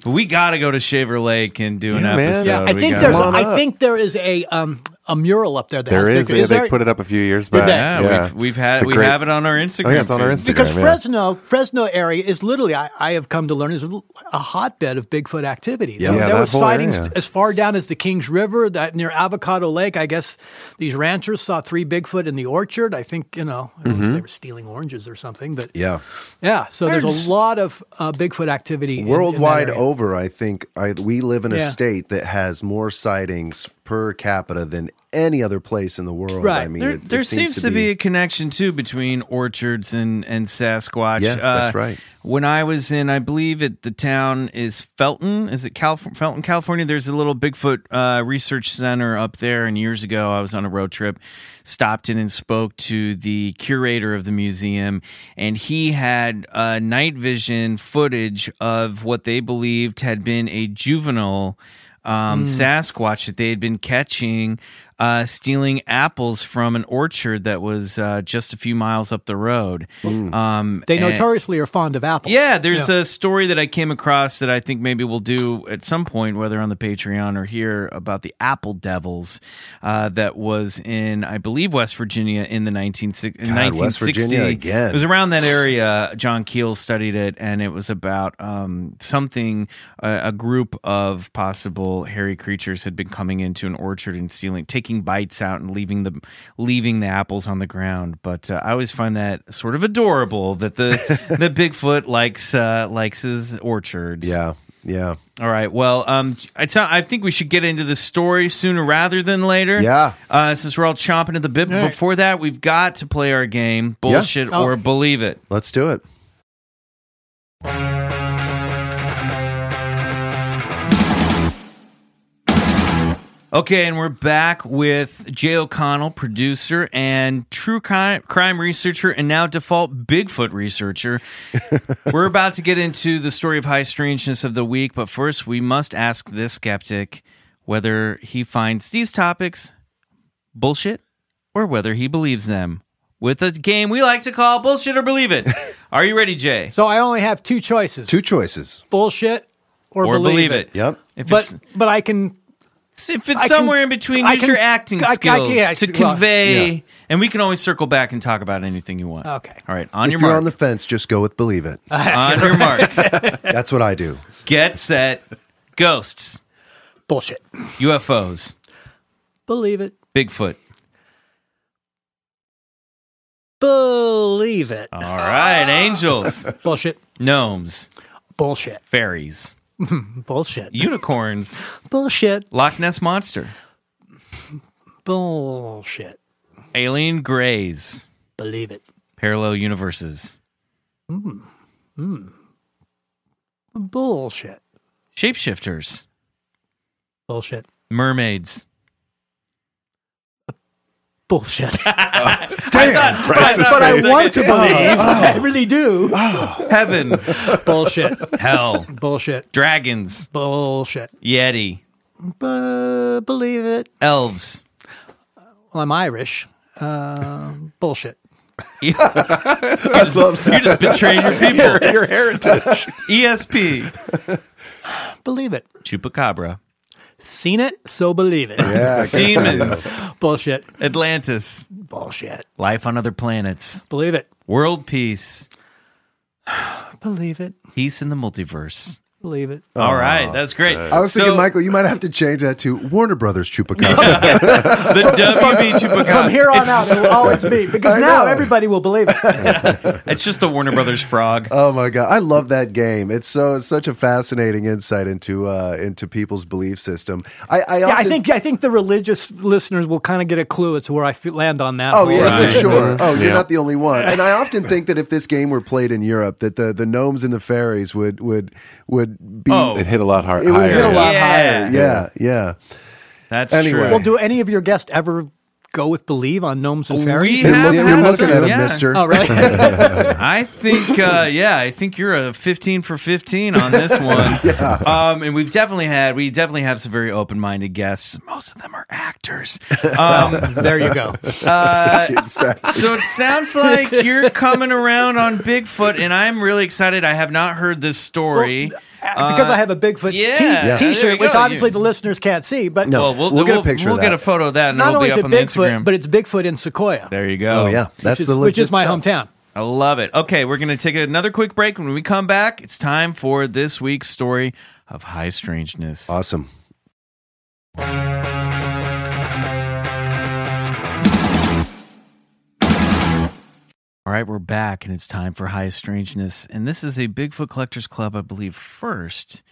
Speaker 1: We got to go to Shaver Lake and do an
Speaker 4: Yeah, man.
Speaker 1: episode.
Speaker 5: yeah, I
Speaker 1: We
Speaker 5: think there's. A,
Speaker 4: Come on
Speaker 5: I think there is a um, a mural up there. That
Speaker 4: There
Speaker 5: has
Speaker 4: is.
Speaker 5: Bigfoot.
Speaker 4: Yeah, they
Speaker 5: there-
Speaker 4: put it up a few years
Speaker 5: Did
Speaker 4: back.
Speaker 1: Yeah,
Speaker 4: Yeah.
Speaker 1: we've we've had we
Speaker 4: great-
Speaker 1: have it on our Instagram.
Speaker 4: Oh, yeah, it's on our. Instagram.
Speaker 5: because
Speaker 4: yeah.
Speaker 5: Fresno, Fresno area is literally, I, I have come to learn, is a, a hotbed of Bigfoot activity.
Speaker 4: Yeah,
Speaker 5: there were sightings
Speaker 4: area.
Speaker 5: as far down as the Kings River, that near Avocado Lake. I guess these ranchers saw three Bigfoot in the orchard. I think you know I don't know if they were stealing oranges or something, but
Speaker 2: Yeah.
Speaker 5: yeah. So there's
Speaker 1: just-
Speaker 5: a lot of uh, Bigfoot activity in- in that
Speaker 2: Worldwide
Speaker 5: area.
Speaker 2: over, I think I, we live in a
Speaker 5: Yeah.
Speaker 2: state that has more sightings per capita than any other place in the world.
Speaker 5: Right.
Speaker 2: I mean,
Speaker 1: There,
Speaker 2: it, it
Speaker 1: there seems, to be, a connection too between orchards and and Sasquatch. Uh,
Speaker 2: Yeah, that's right.
Speaker 1: When I was in, I believe it, the town is Felton. Is it Calif- Felton, California? There's a little Bigfoot uh, research center up there. And years ago, I was on a road trip, stopped in and spoke to the curator of the museum, and he had uh, night vision footage of what they believed had been a juvenile um, Sasquatch that they had been catching, uh, stealing apples from an orchard that was uh, just a few miles up the road. Um,
Speaker 5: They
Speaker 1: and-
Speaker 5: notoriously are fond of apples.
Speaker 1: yeah, there's
Speaker 5: Yeah.
Speaker 1: a story that I came across that I think maybe we'll do at some point, whether on the Patreon or here, about the Apple Devils uh, that was in, I believe, West Virginia in the 19, in
Speaker 2: God, West Virginia again.
Speaker 1: It was around that area. John Keel studied it, and it was about um, something, uh, a group of possible hairy creatures had been coming into an orchard and stealing, taking bites out and leaving the leaving the apples on the ground. But uh, I always find that sort of adorable that the [laughs] the Bigfoot likes uh, likes his orchards.
Speaker 2: Yeah. Yeah.
Speaker 1: All right. Well, um, it's not, I think we should get into the story sooner rather than later.
Speaker 2: Yeah.
Speaker 1: Uh, since we're all chomping at the bit. But
Speaker 5: All right.
Speaker 1: before that, we've got to play our game, bullshit
Speaker 5: Oh.
Speaker 1: or believe it.
Speaker 2: Let's do it.
Speaker 1: Okay, and we're back with Jay O'Connell, producer and true crime, crime researcher, and now default Bigfoot researcher. [laughs] we're about to get into the story of high strangeness of the week, but first we must ask this skeptic whether he finds these topics bullshit or whether he believes them. With a game we like to call Bullshit or Believe It. [laughs] Are you ready, Jay?
Speaker 5: So I only have two choices:
Speaker 2: Two choices.
Speaker 5: bullshit or,
Speaker 1: or believe it.
Speaker 2: Yep.
Speaker 1: If
Speaker 5: But but I can
Speaker 1: if it's
Speaker 5: I can-
Speaker 1: somewhere in between,
Speaker 5: I
Speaker 1: use
Speaker 5: can-
Speaker 1: your acting
Speaker 5: I- I-
Speaker 1: skills
Speaker 5: yeah,
Speaker 1: to
Speaker 5: well,
Speaker 1: convey,
Speaker 2: yeah.
Speaker 1: and we can always circle back and talk about anything you want.
Speaker 5: Okay.
Speaker 1: All right. On
Speaker 2: if
Speaker 1: your
Speaker 2: you're
Speaker 1: mark.
Speaker 2: on the fence, just go with believe it. [laughs]
Speaker 1: on your mark. [laughs]
Speaker 2: That's what I do.
Speaker 1: Get set. Ghosts,
Speaker 5: bullshit.
Speaker 1: UFOs,
Speaker 5: Believe it.
Speaker 1: Bigfoot.
Speaker 5: Believe it.
Speaker 1: All right. Angels, [laughs]
Speaker 5: Bullshit.
Speaker 1: gnomes,
Speaker 5: Bullshit.
Speaker 1: fairies, [laughs]
Speaker 5: Bullshit.
Speaker 1: unicorns, [laughs]
Speaker 5: Bullshit.
Speaker 1: Loch Ness monster,
Speaker 5: Bullshit.
Speaker 1: alien greys,
Speaker 5: Believe it.
Speaker 1: parallel universes, hmm. Hmm.
Speaker 5: Bullshit.
Speaker 1: shapeshifters,
Speaker 5: Bullshit.
Speaker 1: mermaids.
Speaker 5: Bullshit. [laughs]
Speaker 2: Damn.
Speaker 5: but I want to believe. [laughs] I really do.
Speaker 1: Heaven, [laughs]
Speaker 5: Bullshit.
Speaker 1: hell,
Speaker 5: Bullshit.
Speaker 1: dragons,
Speaker 5: Bullshit.
Speaker 1: yeti,
Speaker 5: Bu- believe it.
Speaker 1: elves.
Speaker 5: Well, I'm Irish. Uh, bullshit.
Speaker 1: you're, just, you're just betraying your people.
Speaker 4: Your heritage.
Speaker 1: ESP, [sighs]
Speaker 5: Believe it.
Speaker 1: Chupacabra,
Speaker 5: Seen it, so believe it.
Speaker 2: Yeah. [laughs]
Speaker 1: demons, [laughs]
Speaker 5: Bullshit.
Speaker 1: Atlantis,
Speaker 5: Bullshit.
Speaker 1: life on other planets,
Speaker 5: Believe it.
Speaker 1: world peace, [sighs]
Speaker 5: Believe it.
Speaker 1: peace in the multiverse,
Speaker 5: Believe it.
Speaker 1: All right, that's great.
Speaker 2: I was
Speaker 1: So,
Speaker 2: thinking, Michael, you might have to change that to Warner Brothers Chupacabra. [laughs]
Speaker 1: the WB Chupacabra.
Speaker 5: From here on
Speaker 1: it's,
Speaker 5: out, it will always be [laughs] because
Speaker 2: I
Speaker 5: now
Speaker 2: know.
Speaker 5: everybody will believe it. [laughs]
Speaker 1: it's just the Warner Brothers frog.
Speaker 2: oh my god, I love that game. It's so it's such a fascinating insight into uh, into people's belief system. I, I,
Speaker 5: Yeah, I
Speaker 2: often-
Speaker 5: think I think the religious listeners will kind of get a clue as to where I f- land on that.
Speaker 2: Oh
Speaker 5: whole-
Speaker 2: yeah,
Speaker 1: Right.
Speaker 2: for sure. Oh, you're
Speaker 4: Yeah.
Speaker 2: not the only one. And I often think that if this game were played in Europe, that the, the gnomes and the fairies would would would be
Speaker 1: Oh,
Speaker 4: It hit a lot hard,
Speaker 2: it would
Speaker 4: higher.
Speaker 2: hit a lot
Speaker 1: Yeah.
Speaker 2: higher. Yeah, yeah.
Speaker 1: That's
Speaker 2: Anyway.
Speaker 1: true.
Speaker 5: Well, do any of your guests ever go with believe on gnomes and
Speaker 1: We
Speaker 5: fairies?
Speaker 1: have
Speaker 2: You're, look- you're looking at him,
Speaker 1: yeah.
Speaker 2: Mister.
Speaker 5: Oh, really? [laughs]
Speaker 1: I think, uh, yeah, I think you're a 15 for 15 on this [laughs] one. yeah. Um, and we've definitely had, we definitely have some very open minded guests. Most of them are actors. Um, [laughs]
Speaker 5: there you go.
Speaker 2: Exactly.
Speaker 1: so it sounds like you're coming around on Bigfoot, and I'm really excited. I have not heard this story. [laughs]
Speaker 5: because I have a Bigfoot t-
Speaker 1: yeah. Yeah. There
Speaker 5: T-shirt, which obviously
Speaker 1: You-
Speaker 5: the listeners can't see. But
Speaker 2: No.
Speaker 1: well, we'll,
Speaker 2: We'll get a
Speaker 1: we'll-
Speaker 2: picture of
Speaker 1: We'll get a photo of that, and
Speaker 5: not
Speaker 1: it'll
Speaker 5: only is it Bigfoot, but it's Bigfoot in Sequoia,
Speaker 1: there you go.
Speaker 2: Oh yeah, that's
Speaker 5: which is,
Speaker 2: the
Speaker 5: which is my
Speaker 2: stuff.
Speaker 5: hometown.
Speaker 1: I love it. Okay, we're going to take another quick break. When we come back, it's time for this week's story of high strangeness.
Speaker 2: Awesome.
Speaker 1: All right, we're back, and it's time for High Strangeness. And this is a Bigfoot Collectors Club, I believe, first,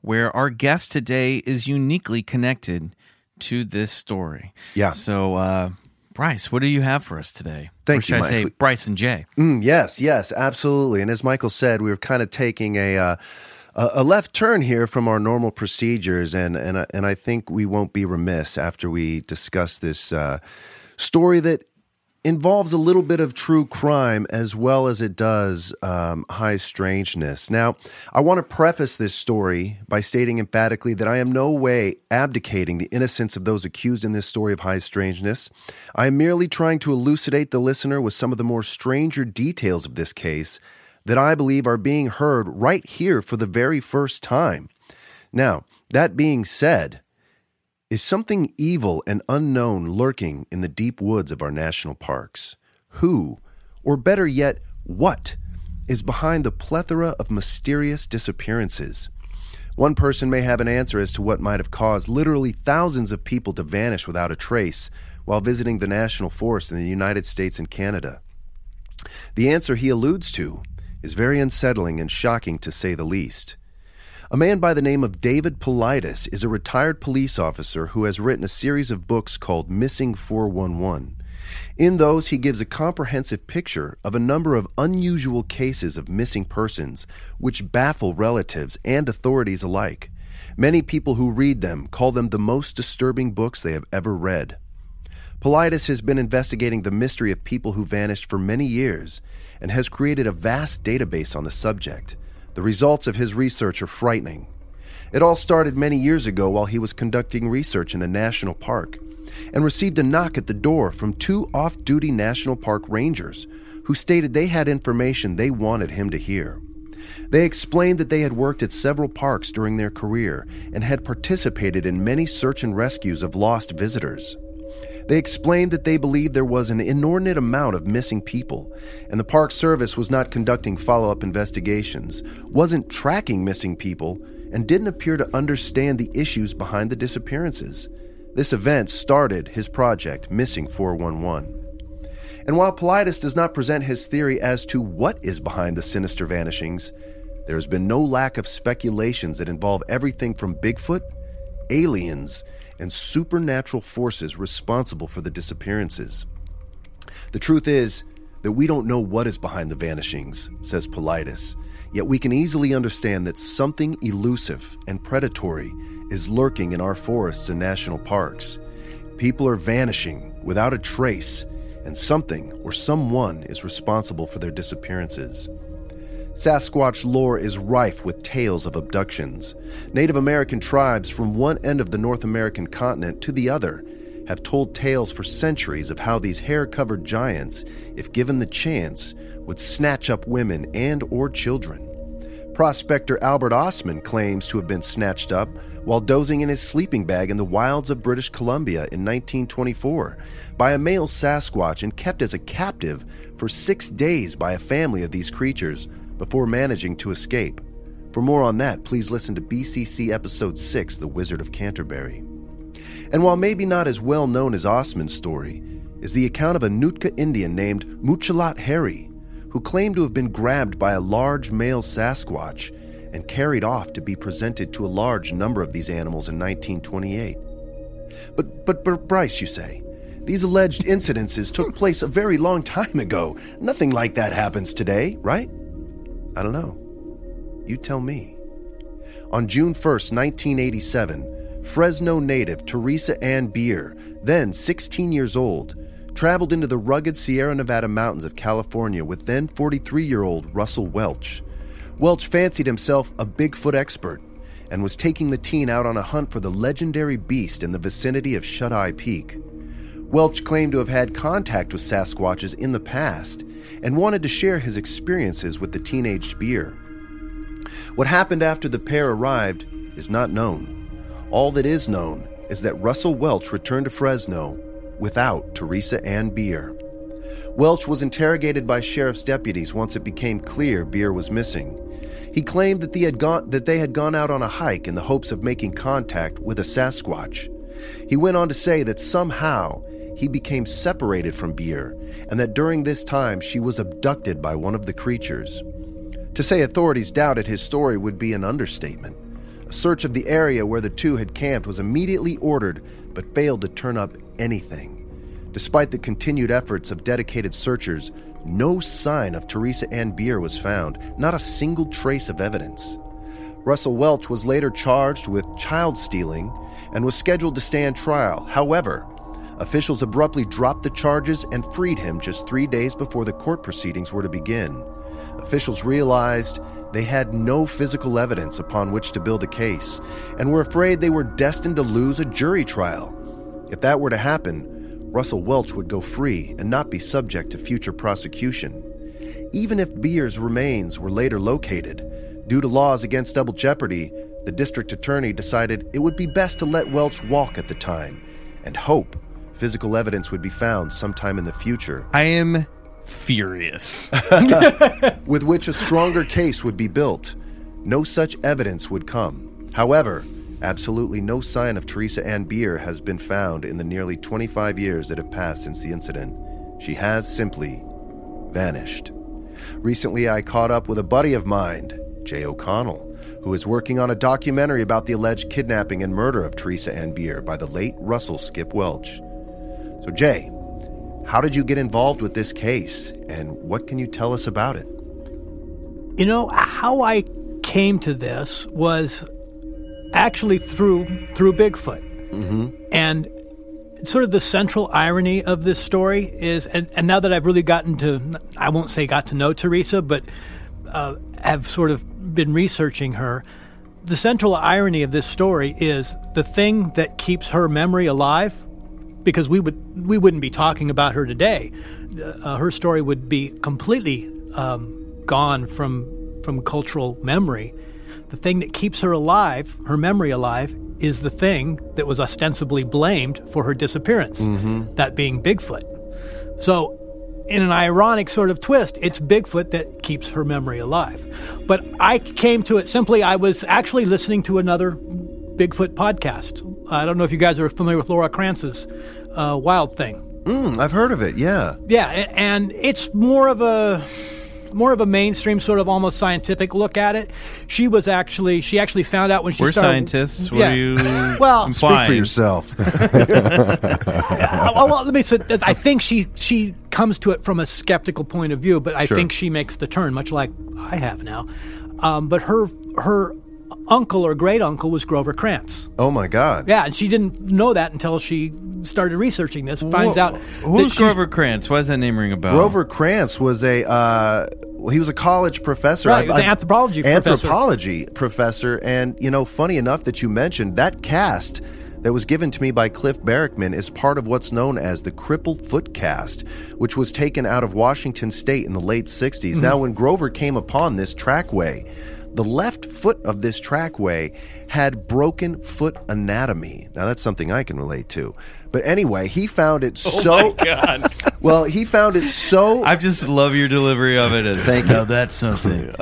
Speaker 1: where our guest today is uniquely connected to this story.
Speaker 2: Yeah.
Speaker 1: So, uh, Bryce, what do you have for us today?
Speaker 2: Thank
Speaker 1: or should
Speaker 2: you,
Speaker 1: I say Bryce and Jay?
Speaker 2: Mm, yes, yes, absolutely. And as Michael said, we were kind of taking a uh, a a left turn here from our normal procedures, and and and I think we won't be remiss after we discuss this uh, story that involves a little bit of true crime as well as it does um, high strangeness. Now, I want to preface this story by stating emphatically that I am no way abdicating the innocence of those accused in this story of high strangeness. I am merely trying to elucidate the listener with some of the more stranger details of this case that I believe are being heard right here for the very first time. Now, that being said, is something evil and unknown lurking in the deep woods of our national parks? Who, or better yet, what, is behind the plethora of mysterious disappearances? One person may have an answer as to what might have caused literally thousands of people to vanish without a trace while visiting the national forest in the United States and Canada. The answer he alludes to is very unsettling and shocking to say the least. A man by the name of David Paulides is a retired police officer who has written a series of books called Missing 411. In those, he gives a comprehensive picture of a number of unusual cases of missing persons which baffle relatives and authorities alike. Many people who read them call them the most disturbing books they have ever read. Paulides has been investigating the mystery of people who vanished for many years and has created a vast database on the subject. The results of his research are frightening. It all started many years ago while he was conducting research in a national park and received a knock at the door from two off duty national park rangers who stated they had information they wanted him to hear. They explained that they had worked at several parks during their career and had participated in many search and rescues of lost visitors. They explained that they believed there was an inordinate amount of missing people, and the Park Service was not conducting follow up investigations, wasn't tracking missing people, and didn't appear to understand the issues behind the disappearances. This event started his project, Missing 411. And while Paulides does not present his theory as to what is behind the sinister vanishings, there has been no lack of speculations that involve everything from Bigfoot, aliens, and supernatural forces responsible for the disappearances. The truth is that we don't know what is behind the vanishings, says Paulides, yet we can easily understand that something elusive and predatory is lurking in our forests and national parks. People are vanishing without a trace, and something or someone is responsible for their disappearances. Sasquatch lore is rife with tales of abductions. Native American tribes from one end of the North American continent to the other have told tales for centuries of how these hair-covered giants, if given the chance, would snatch up women and or children. Prospector Albert Ostman claims to have been snatched up while dozing in his sleeping bag in the wilds of British Columbia in 1924 by a male Sasquatch and kept as a captive for six days by a family of these creatures before managing to escape. For more on that, please listen to BCC Episode 6, The Wizard of Canterbury. And while maybe not as well known as Ostman's story, is the account of a Nootka Indian named Muchalat Harry, who claimed to have been grabbed by a large male Sasquatch and carried off to be presented to a large number of these animals in 1928. But, but, but Bryce, you say, these alleged incidences took place a very long time ago. Nothing like that happens today, right? I don't know. You tell me. On June 1st, 1987, Fresno native Teresa Ann Beer, then 16 years old, traveled into the rugged Sierra Nevada mountains of California with then 43 year old Russell Welch. Welch fancied himself a Bigfoot expert and was taking the teen out on a hunt for the legendary beast in the vicinity of Shuteye Peak. Welch claimed to have had contact with Sasquatches in the past and wanted to share his experiences with the teenaged Beer. What happened after the pair arrived is not known. All that is known is that Russell Welch returned to Fresno without Teresa Ann Beer. Welch was interrogated by sheriff's deputies once it became clear Beer was missing. He claimed that they, had gone, that they had gone out on a hike in the hopes of making contact with a Sasquatch. He went on to say that somehow he became separated from Beer and that during this time she was abducted by one of the creatures. To say authorities doubted his story would be an understatement. A search of the area where the two had camped was immediately ordered but failed to turn up anything. Despite the continued efforts of dedicated searchers, no sign of Teresa Ann Beer was found, not a single trace of evidence. Russell Welch was later charged with child stealing and was scheduled to stand trial. However, officials abruptly dropped the charges and freed him just three days before the court proceedings were to begin. Officials realized they had no physical evidence upon which to build a case and were afraid they were destined to lose a jury trial. If that were to happen, Russell Welch would go free and not be subject to future prosecution. Even if Beer's remains were later located, due to laws against double jeopardy, the district attorney decided it would be best to let Welch walk at the time and hope physical evidence would be found sometime in the future
Speaker 1: I am furious. [laughs] [laughs]
Speaker 2: with which a stronger case would be built. No such evidence would come. However, absolutely no sign of Teresa Ann Beer has been found in the nearly 25 years that have passed since the incident. She has simply vanished. Recently, I caught up with a buddy of mine, Jay O'Connell, who is working on a documentary about the alleged kidnapping and murder of Teresa Ann Beer by the late Russell Skip Welch. So, Jay, how did you get involved with this case, and what can you tell us about it?
Speaker 5: You know, how I came to this was actually through through Bigfoot. And sort of the central irony of this story is, and, and now that I've really gotten to, I won't say got to know Teresa, but uh, have sort of been researching her. The central irony of this story is the thing that keeps her memory alive, because we would we wouldn't be talking about her today. Uh, her story would be completely um, gone from from cultural memory. The thing that keeps her alive, her memory alive, is the thing that was ostensibly blamed for her disappearance, that being Bigfoot. So, in an ironic sort of twist, it's Bigfoot that keeps her memory alive. But I came to it simply, I was actually listening to another Bigfoot podcast. I don't know if you guys are familiar with Laura Krantz's uh, Wild Thing.
Speaker 2: Mm, I've heard of it, yeah.
Speaker 5: Yeah, and it's more of a more of a mainstream sort of almost scientific look at it. She was actually she actually found out when she
Speaker 1: We're
Speaker 5: started
Speaker 1: scientists.
Speaker 5: Yeah.
Speaker 1: are you [laughs]
Speaker 5: Well,
Speaker 1: implying?
Speaker 2: Speak for yourself.
Speaker 5: Well, [laughs] well, let me. So I think she she comes to it from a skeptical point of view, but I think she makes the turn, much like I have now. Um, but her her uncle or great uncle was Grover Krantz.
Speaker 2: oh my God.
Speaker 5: Yeah, and she didn't know that until she started researching this. Finds
Speaker 1: Who-
Speaker 5: out
Speaker 1: Who's Grover Krantz? Why does that name ring a bell?
Speaker 2: Grover Krantz was a uh, he was a college professor,
Speaker 5: Right, he was an anthropology professor.
Speaker 2: anthropology professor. And you know, funny enough that you mentioned that cast that was given to me by Cliff Barackman is part of what's known as the Crippled Foot Cast, which was taken out of Washington State in the late '60s.
Speaker 5: Mm-hmm.
Speaker 2: Now, when Grover came upon this trackway, the left foot of this trackway had broken foot anatomy. Now that's something I can relate to. But anyway, he found it [laughs] so
Speaker 1: God. [laughs]
Speaker 2: well. He found it so.
Speaker 1: I just love your delivery of it. [laughs]
Speaker 2: Thank
Speaker 1: you. that's something.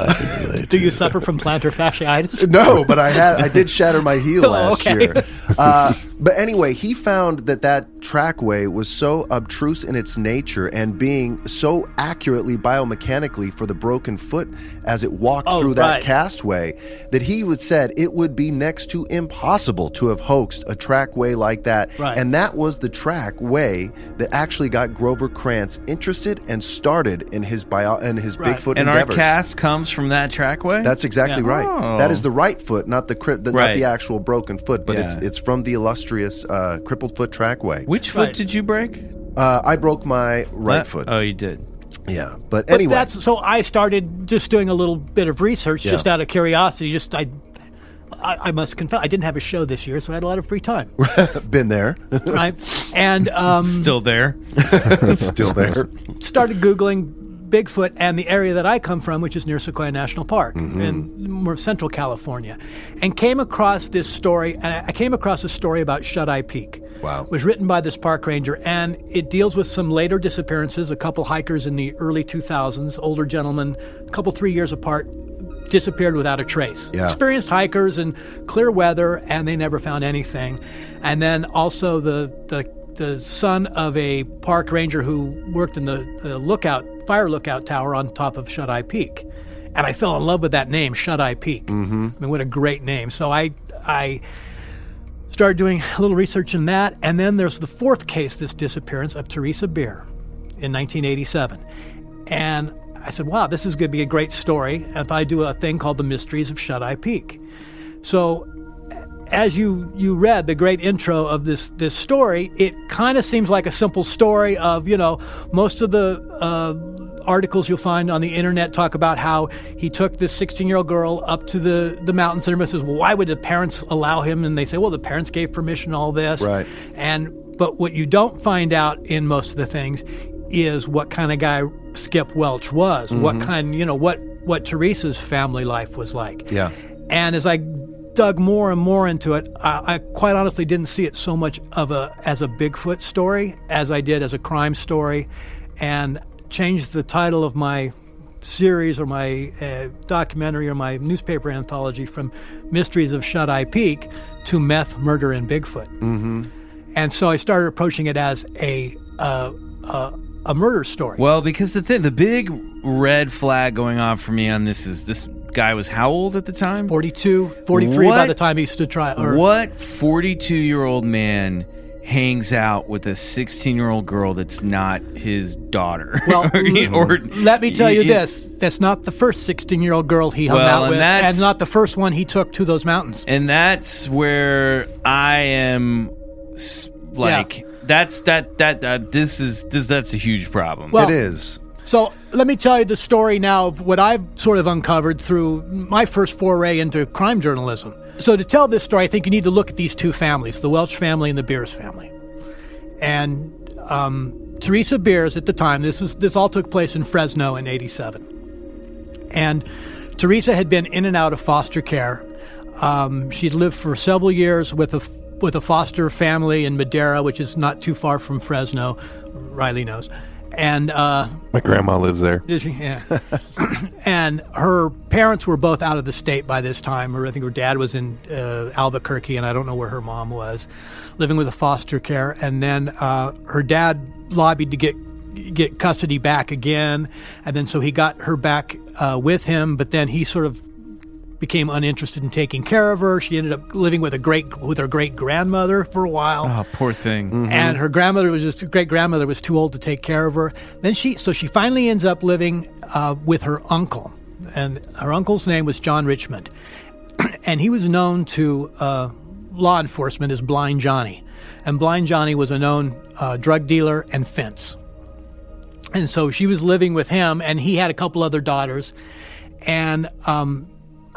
Speaker 5: Do you suffer from plantar fasciitis?
Speaker 2: no, but I had I did shatter my heel
Speaker 5: Oh,
Speaker 2: last
Speaker 5: okay.
Speaker 2: year. Uh, but anyway, he found that that trackway was so obtruse in its nature and being so accurately biomechanically for the broken foot as it walked
Speaker 5: Oh,
Speaker 2: through that
Speaker 5: right.
Speaker 2: castway that he would said it would be next to impossible to have hoaxed a trackway like that.
Speaker 5: Right.
Speaker 2: And that was the trackway that actually got Grover Krantz interested and started in his bio in his
Speaker 5: Right.
Speaker 2: Bigfoot
Speaker 1: And our cast comes from that trackway.
Speaker 2: That's exactly
Speaker 5: Yeah.
Speaker 2: right.
Speaker 1: Oh.
Speaker 2: That is the right foot, not the, cri- the not the actual broken foot, but it's
Speaker 1: Yeah.
Speaker 2: it's from the illustrious uh, crippled foot trackway.
Speaker 1: Which foot
Speaker 5: Right.
Speaker 1: did you break?
Speaker 2: Uh, I broke my right
Speaker 1: Uh,
Speaker 2: foot.
Speaker 1: Oh, you did.
Speaker 2: yeah, but,
Speaker 5: But
Speaker 2: anyway,
Speaker 5: that's so I started just doing a little bit of research
Speaker 2: Yeah.
Speaker 5: just out of curiosity. Just I, I, I must confess, I didn't have a show this year, so I had a lot of free time, [laughs]
Speaker 2: been there, [laughs]
Speaker 5: right? And um,
Speaker 1: Still there. [laughs]
Speaker 2: still there.
Speaker 5: started googling Bigfoot and the area that I come from, which is near Sequoia National Park
Speaker 2: Mm-hmm.
Speaker 5: in more central California, and came across this story. And I I came across a story about Shuteye Peak.
Speaker 2: Wow.
Speaker 5: It was written by this park ranger, and it deals with some later disappearances. A couple hikers in the early 2000s, older gentlemen, a couple three years apart, disappeared without a trace.
Speaker 2: Yeah.
Speaker 5: Experienced hikers in clear weather, and they never found anything. And then also the the the son of a park ranger who worked in the, the lookout fire lookout tower on top of Shuteye Peak. And I fell in love with that name, Shuteye Peak. Mm-hmm. I mean, what a great name! So I I started doing a little research in that, and then there's the fourth case, this disappearance of Teresa Beer in 1987. And I said, wow, this is going to be a great story if I do a thing called The Mysteries of Shuteye Peak. So as you you read the great intro of this this story, it kind of seems like a simple story of you know most of the uh, articles you'll find on the internet talk about how he took this 16 year old girl up to the the mountains and everybody says, well, why would the parents allow him? And they say, well, the parents gave permission, all this,
Speaker 2: Right.
Speaker 5: And but what you don't find out in most of the things is what kind of guy Skip Welch was, what kind you know what what Teresa's family life was like.
Speaker 2: Yeah.
Speaker 5: And as I dug more and more into it, I, I quite honestly didn't see it so much of a as a Bigfoot story as I did as a crime story, and changed the title of my series or my uh, documentary or my newspaper anthology from Mysteries of Shuteye Peak to Meth, Murder, and Bigfoot. Mm-hmm. And so I started approaching it as a uh, uh, a murder story.
Speaker 1: Well, because the thing, the big red flag going off for me on this is this guy was how old at the time?
Speaker 5: 42, 43 by the time he stood trial. Or,
Speaker 1: What 42 year old man hangs out with a 16 year old girl that's not his daughter? [laughs]
Speaker 5: Well,
Speaker 1: or,
Speaker 5: Let me tell you this: that's not the first 16-year-old girl he hung
Speaker 1: Well,
Speaker 5: out
Speaker 1: and
Speaker 5: with,
Speaker 1: that's-
Speaker 5: and not the first one he took to those mountains.
Speaker 1: And that's where I am like that's that that uh, this is this that's a huge problem.
Speaker 5: Well-
Speaker 2: it is.
Speaker 5: So let me tell you the story now of what I've sort of uncovered through my first foray into crime journalism. So to tell this story, I think you need to look at these two families: the Welch family and the Beers family. And um, Teresa Beers, at the time, this was this all took place in Fresno in '87. And Teresa had been in and out of foster care. Um, she'd lived for several years with a with a foster family in Madera, which is not too far from Fresno. Riley knows. And uh,
Speaker 4: My grandma lives there.
Speaker 5: Yeah. [coughs] and her parents were both out of the state by this time. Or I think her dad was in uh, Albuquerque, and I don't know where her mom was, living with a foster care. And then uh, her dad lobbied to get get custody back again, and then so he got her back uh, with him. But then he sort of became uninterested in taking care of her. She ended up living with a great with her great grandmother for a while
Speaker 1: oh, poor thing.
Speaker 5: and her grandmother was just great grandmother was too old to take care of her. Then she so she finally ends up living uh, with her uncle, and her uncle's name was John Richmond, [clears throat] and he was known to uh, law enforcement as Blind Johnny, and Blind Johnny was a known uh, drug dealer and fence. And so she was living with him, and he had a couple other daughters, and um,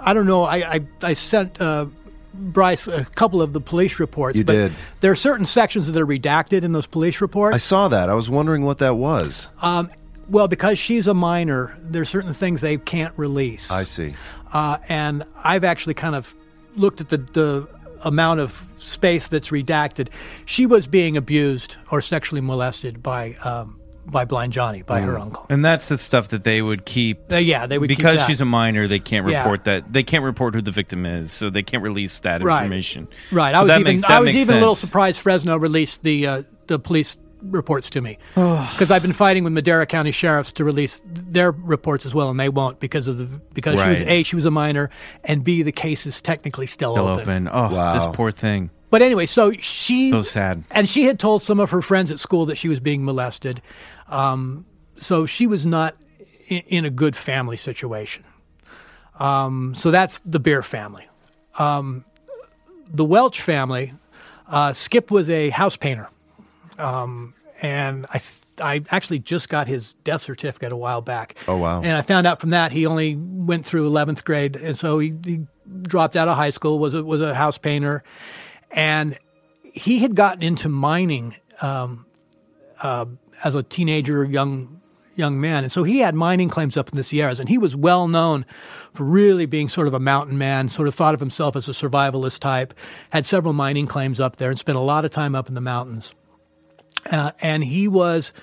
Speaker 5: I don't know. I I, I sent. Uh, Bryce, a couple of the police reports.
Speaker 2: You
Speaker 5: but
Speaker 2: did.
Speaker 5: There are certain sections that are redacted in those police reports.
Speaker 2: I saw that. I was wondering what that was.
Speaker 5: Um, well, because she's a minor, there's certain things they can't release.
Speaker 2: I see.
Speaker 5: Uh, and I've actually kind of looked at the the amount of space that's redacted, she was being abused or sexually molested by um, by Blind Johnny, by her uncle.
Speaker 1: And that's the stuff that they would keep.
Speaker 5: Uh, yeah, they would keep
Speaker 1: because
Speaker 5: that.
Speaker 1: she's a minor. They can't
Speaker 5: Yeah.
Speaker 1: report that. They can't report who the victim is, so they can't release that
Speaker 5: Right.
Speaker 1: information.
Speaker 5: Right.
Speaker 1: So
Speaker 5: I was even
Speaker 1: makes-
Speaker 5: I was
Speaker 1: makes
Speaker 5: even a little surprised Fresno released the uh, the police reports to me [sighs] because I've been fighting with Madera County sheriffs to release their reports as well, and they won't because of the because she was a she was a minor, and b the case is technically still,
Speaker 1: Still
Speaker 5: open.
Speaker 1: open. Oh,
Speaker 2: Wow.
Speaker 1: this poor thing.
Speaker 5: But anyway, so she
Speaker 1: So sad.
Speaker 5: and she had told some of her friends at school that she was being molested. Um, so she was not in, in a good family situation. Um, so that's the Beer family. Um, the Welch family, uh, Skip was a house painter. Um, and I, th- I actually just got his death certificate a while back.
Speaker 2: Oh, wow.
Speaker 5: And I found out from that he only went through 11th grade. And so he, he dropped out of high school, was a, was a house painter. And he had gotten into mining um, uh, as a teenager, young young man, and so he had mining claims up in the Sierras, and he was well known for really being sort of a mountain man. Sort of thought of himself as a survivalist type. Had several mining claims up there, and spent a lot of time up in the mountains. Uh, and he was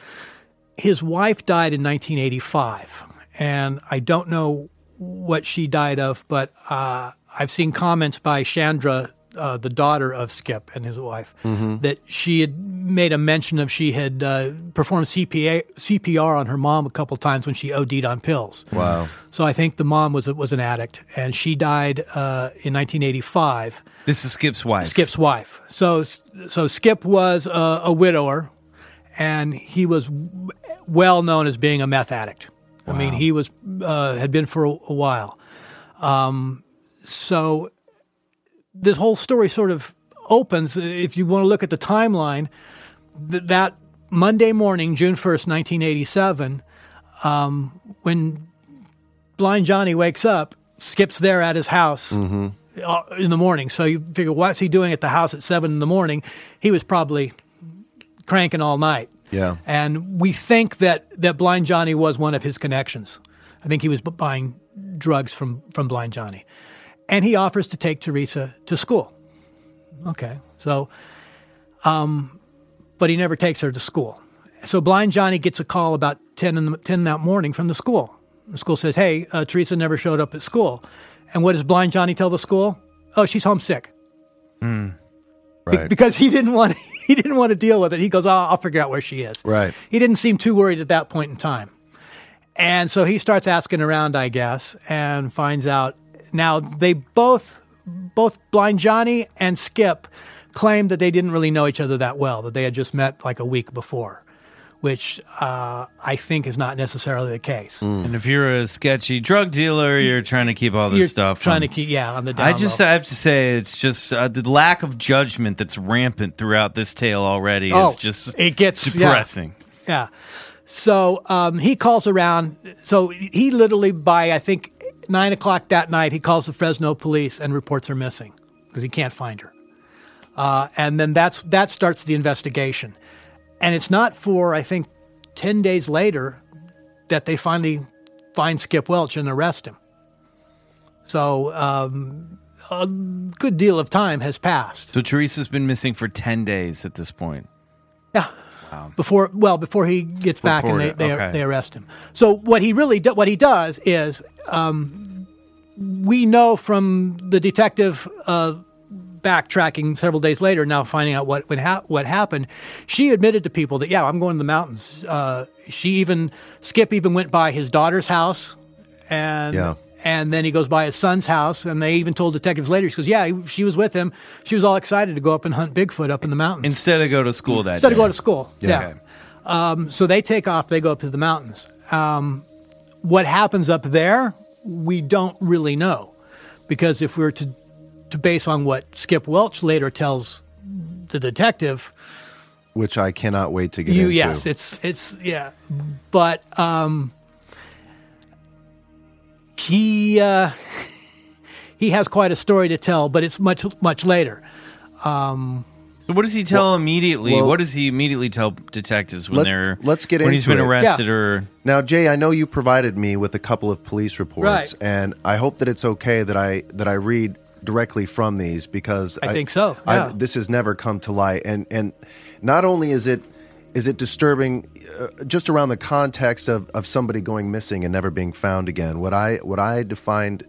Speaker 5: his wife died in 1985, and I don't know what she died of, but uh, I've seen comments by Chandra, uh, the daughter of Skip and his wife, that she had made a mention of she had uh, performed CPA, CPR on her mom a couple times when she OD'd on pills.
Speaker 2: Wow.
Speaker 5: So I think the mom was was an addict, and she died uh, in 1985.
Speaker 1: This is Skip's wife.
Speaker 5: Skip's wife. So so Skip was a, a widower, and he was well known as being a meth addict. I mean, he was uh, had been for a, a while. Um, so this whole story sort of opens. If you want to look at the timeline, th- that Monday morning, June first, nineteen eighty seven, um, when Blind Johnny wakes up, Skip's there at his house uh, in the morning. So you figure, what's he doing at the house at seven in the morning? He was probably cranking all night.
Speaker 2: Yeah.
Speaker 5: And we think that, that Blind Johnny was one of his connections. I think he was bu- buying drugs from, from Blind Johnny. And he offers to take Teresa to school. Okay. So, um, but he never takes her to school. So Blind Johnny gets a call about 10, in the, 10 that morning from the school. The school says, Hey, uh, Teresa never showed up at school. And what does Blind Johnny tell the school? Oh, she's homesick.
Speaker 2: Right.
Speaker 5: Because he didn't want [laughs] he didn't want to deal with it. He goes, oh, I'll figure out where she is.
Speaker 2: Right.
Speaker 5: He didn't seem too worried at that point in time. And so he starts asking around, I guess, and finds out. Now they both, both Blind Johnny and Skip, claimed that they didn't really know each other that well. That they had just met like a week before, which uh, I think is not necessarily the case.
Speaker 1: And if you're a sketchy drug dealer, you're trying to keep all this
Speaker 5: You're
Speaker 1: stuff.
Speaker 5: trying
Speaker 1: on-
Speaker 5: to keep yeah on the down
Speaker 1: I just
Speaker 5: low.
Speaker 1: I have to say it's just uh, the lack of judgment that's rampant throughout this tale already.
Speaker 5: Oh,
Speaker 1: is just
Speaker 5: it gets- yeah.
Speaker 1: depressing.
Speaker 5: Yeah. So um, he calls around. So he literally, by I think nine o'clock that night, he calls the Fresno police and reports her missing because he can't find her. Uh, and then that's that starts the investigation. And it's not for I think ten days later that they finally find Skip Welch and arrest him. So um, a good deal of time has passed.
Speaker 1: So Teresa's been missing for ten days at this point.
Speaker 5: Yeah. Before well, before he gets back and they, they,
Speaker 1: okay.
Speaker 5: they arrest him. So what he really do, what he does is um, we know from the detective uh, backtracking several days later, now finding out what what, hap what happened. She admitted to people that yeah, I'm going to the mountains. Uh, she even Skip even went by his daughter's house, and
Speaker 2: Yeah.
Speaker 5: And then he goes by his son's house, and they even told detectives later. She goes, yeah, he- she was with him. She was all excited to go up and hunt Bigfoot up in the mountains
Speaker 1: Instead of go to school that day.
Speaker 5: instead
Speaker 1: day.
Speaker 5: of go to school. Yeah.
Speaker 1: Okay.
Speaker 5: Um, so they take off. They go up to the mountains. Um, what happens up there, we don't really know, because if we were to to base on what Skip Welch later tells the detective,
Speaker 2: Which I cannot wait to get
Speaker 5: you
Speaker 2: into.
Speaker 5: yes, it's it's yeah, but um, he uh, he has quite a story to tell, but it's much much later.
Speaker 1: So what does he tell immediately?
Speaker 2: well-
Speaker 1: what does he immediately tell detectives when
Speaker 2: Let-
Speaker 1: they're
Speaker 2: let's get
Speaker 1: when he's been
Speaker 2: it.
Speaker 1: arrested
Speaker 5: Yeah.
Speaker 1: or
Speaker 2: Now, Jay, I know you provided me with a couple of police reports,
Speaker 5: Right.
Speaker 2: and I hope that it's okay that I that I read directly from these because
Speaker 5: I think so, yeah.
Speaker 2: this has never come to light, and and not only is it is it disturbing uh, just around the context of, of somebody going missing and never being found again. What I what I defined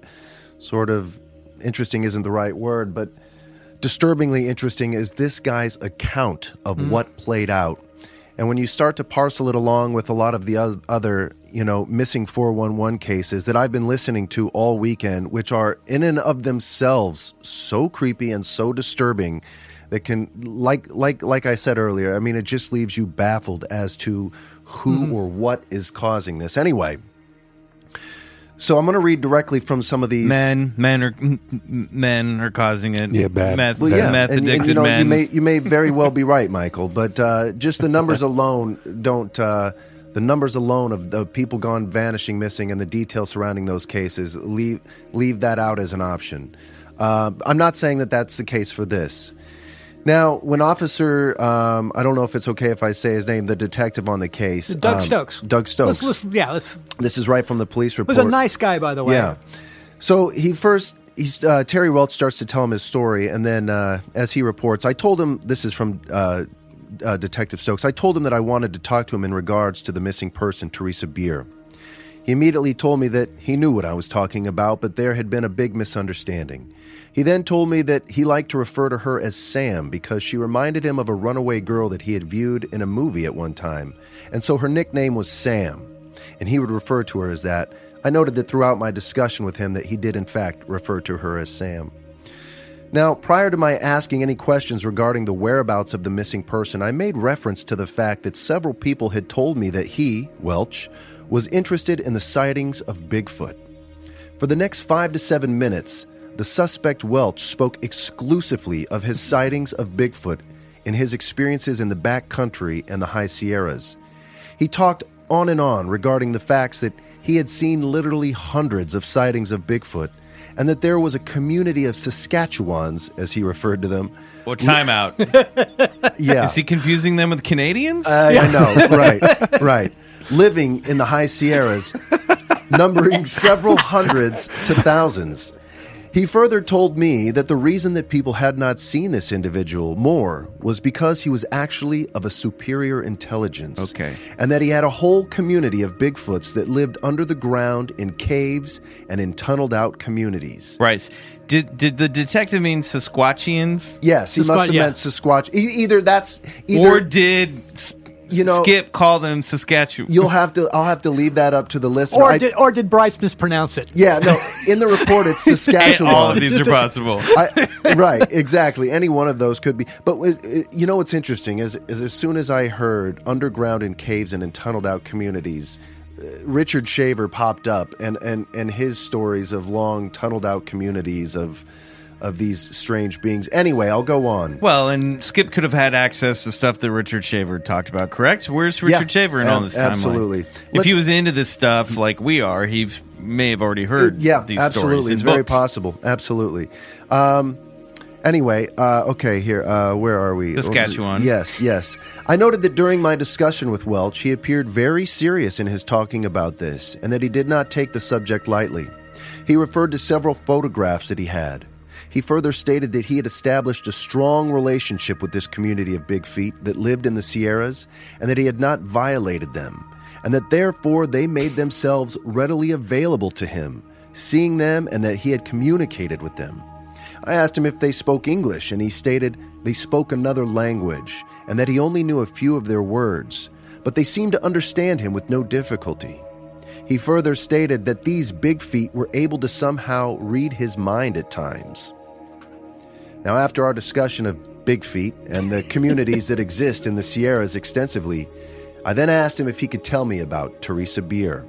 Speaker 2: sort of interesting isn't the right word, but disturbingly interesting is this guy's account of what played out. And when you start to parcel it along with a lot of the other, you know, missing 411 cases that I've been listening to all weekend, which are in and of themselves so creepy and so disturbing that can like like like I said earlier, I mean it just leaves you baffled as to who or what is causing this. Anyway, so I'm going to read directly from some of these
Speaker 1: Men, men are m- m- men are causing it.
Speaker 4: Yeah, bad.
Speaker 1: Meth,
Speaker 2: Well, yeah,
Speaker 1: meth
Speaker 2: and, and, you know
Speaker 1: men.
Speaker 2: you may you may [laughs] very well be right, Michael, but uh, just the numbers alone don't. Uh, the numbers alone of the people gone vanishing, missing, and the details surrounding those cases leave leave that out as an option. Uh, I'm not saying that that's the case for this. Now, when Officer, um, I don't know if it's okay if I say his name, the detective on the case,
Speaker 5: Doug
Speaker 2: um,
Speaker 5: Stokes.
Speaker 2: Doug Stokes.
Speaker 5: Let's, let's, yeah, let's.
Speaker 2: This is right from the police report.
Speaker 5: Was a nice guy, by the way.
Speaker 2: Yeah. So he first, he's uh, Terry Welch starts to tell him his story, and then uh, as he reports, I told him this is from uh, uh, Detective Stokes. I told him that I wanted to talk to him in regards to the missing person, Teresa Beer. He immediately told me that he knew what I was talking about, but there had been a big misunderstanding. He then told me that he liked to refer to her as Sam because she reminded him of a runaway girl that he had viewed in a movie at one time, and so her nickname was Sam, and he would refer to her as that. I noted that throughout my discussion with him that he did in fact refer to her as Sam. Now, prior to my asking any questions regarding the whereabouts of the missing person, I made reference to the fact that several people had told me that he, Welch, was interested in the sightings of Bigfoot. For the next five to seven minutes, the suspect Welch spoke exclusively of his sightings of Bigfoot and his experiences in the back country and the high Sierras. He talked on and on regarding the facts that he had seen literally hundreds of sightings of Bigfoot and that there was a community of Saskatchewans, as he referred to them.
Speaker 1: Well, timeout. [laughs]
Speaker 2: Yeah.
Speaker 1: Is he confusing them with Canadians?
Speaker 2: I I know, right, right. Living in the high Sierras, numbering several hundreds to thousands. He further told me that the reason that people had not seen this individual more was because he was actually of a superior intelligence.
Speaker 1: Okay.
Speaker 2: And that he had a whole community of Bigfoots that lived under the ground in caves and in tunneled out communities.
Speaker 1: right. Did did the detective mean Sasquatchians?
Speaker 2: Yes, he
Speaker 5: Sasquatch-
Speaker 2: must have
Speaker 5: yeah.
Speaker 2: meant Sasquatch. E- either that's either
Speaker 1: or did S-
Speaker 2: You know-
Speaker 1: Skip call them Saskatchewan?
Speaker 2: you'll have to. I'll have to leave that up to the listener.
Speaker 5: Or
Speaker 2: I-
Speaker 5: did, or did Bryce mispronounce it?
Speaker 2: Yeah, no. In the report, it's [laughs] Saskatchewan.
Speaker 1: all of these are possible.
Speaker 2: I, right, exactly. Any one of those could be. But uh, you know what's interesting is, is as soon as I heard underground in caves and in tunneled out communities, uh, Richard Shaver popped up, and, and and his stories of long tunneled out communities of of these strange beings. Anyway, I'll go on.
Speaker 1: Well, and Skip could have had access to stuff that Richard Shaver talked about, correct? Where's Richard
Speaker 2: Yeah,
Speaker 1: Shaver in all this timeline?
Speaker 2: absolutely.
Speaker 1: If
Speaker 2: Let's-
Speaker 1: he was into this stuff like we are, he may have already heard
Speaker 2: yeah,
Speaker 1: these
Speaker 2: absolutely.
Speaker 1: stories.
Speaker 2: It's very
Speaker 1: books.
Speaker 2: possible. Absolutely. Um, anyway, uh, okay, here. Uh, where are we?
Speaker 1: Saskatchewan.
Speaker 2: Yes, yes. I noted that during my discussion with Welch, he appeared very serious in his talking about this, and that he did not take the subject lightly. He referred to several photographs that he had. He further stated that he had established a strong relationship with this community of Big Feet that lived in the Sierras, and that he had not violated them, and that therefore they made themselves readily available to him, seeing them, and that he had communicated with them. I asked him if they spoke English, and he stated they spoke another language, and that he only knew a few of their words, but they seemed to understand him with no difficulty. He further stated that these big feet were able to somehow read his mind at times. Now, after our discussion of Big Feet and the communities that exist in the Sierras extensively, I then asked him if he could tell me about Teresa Beer.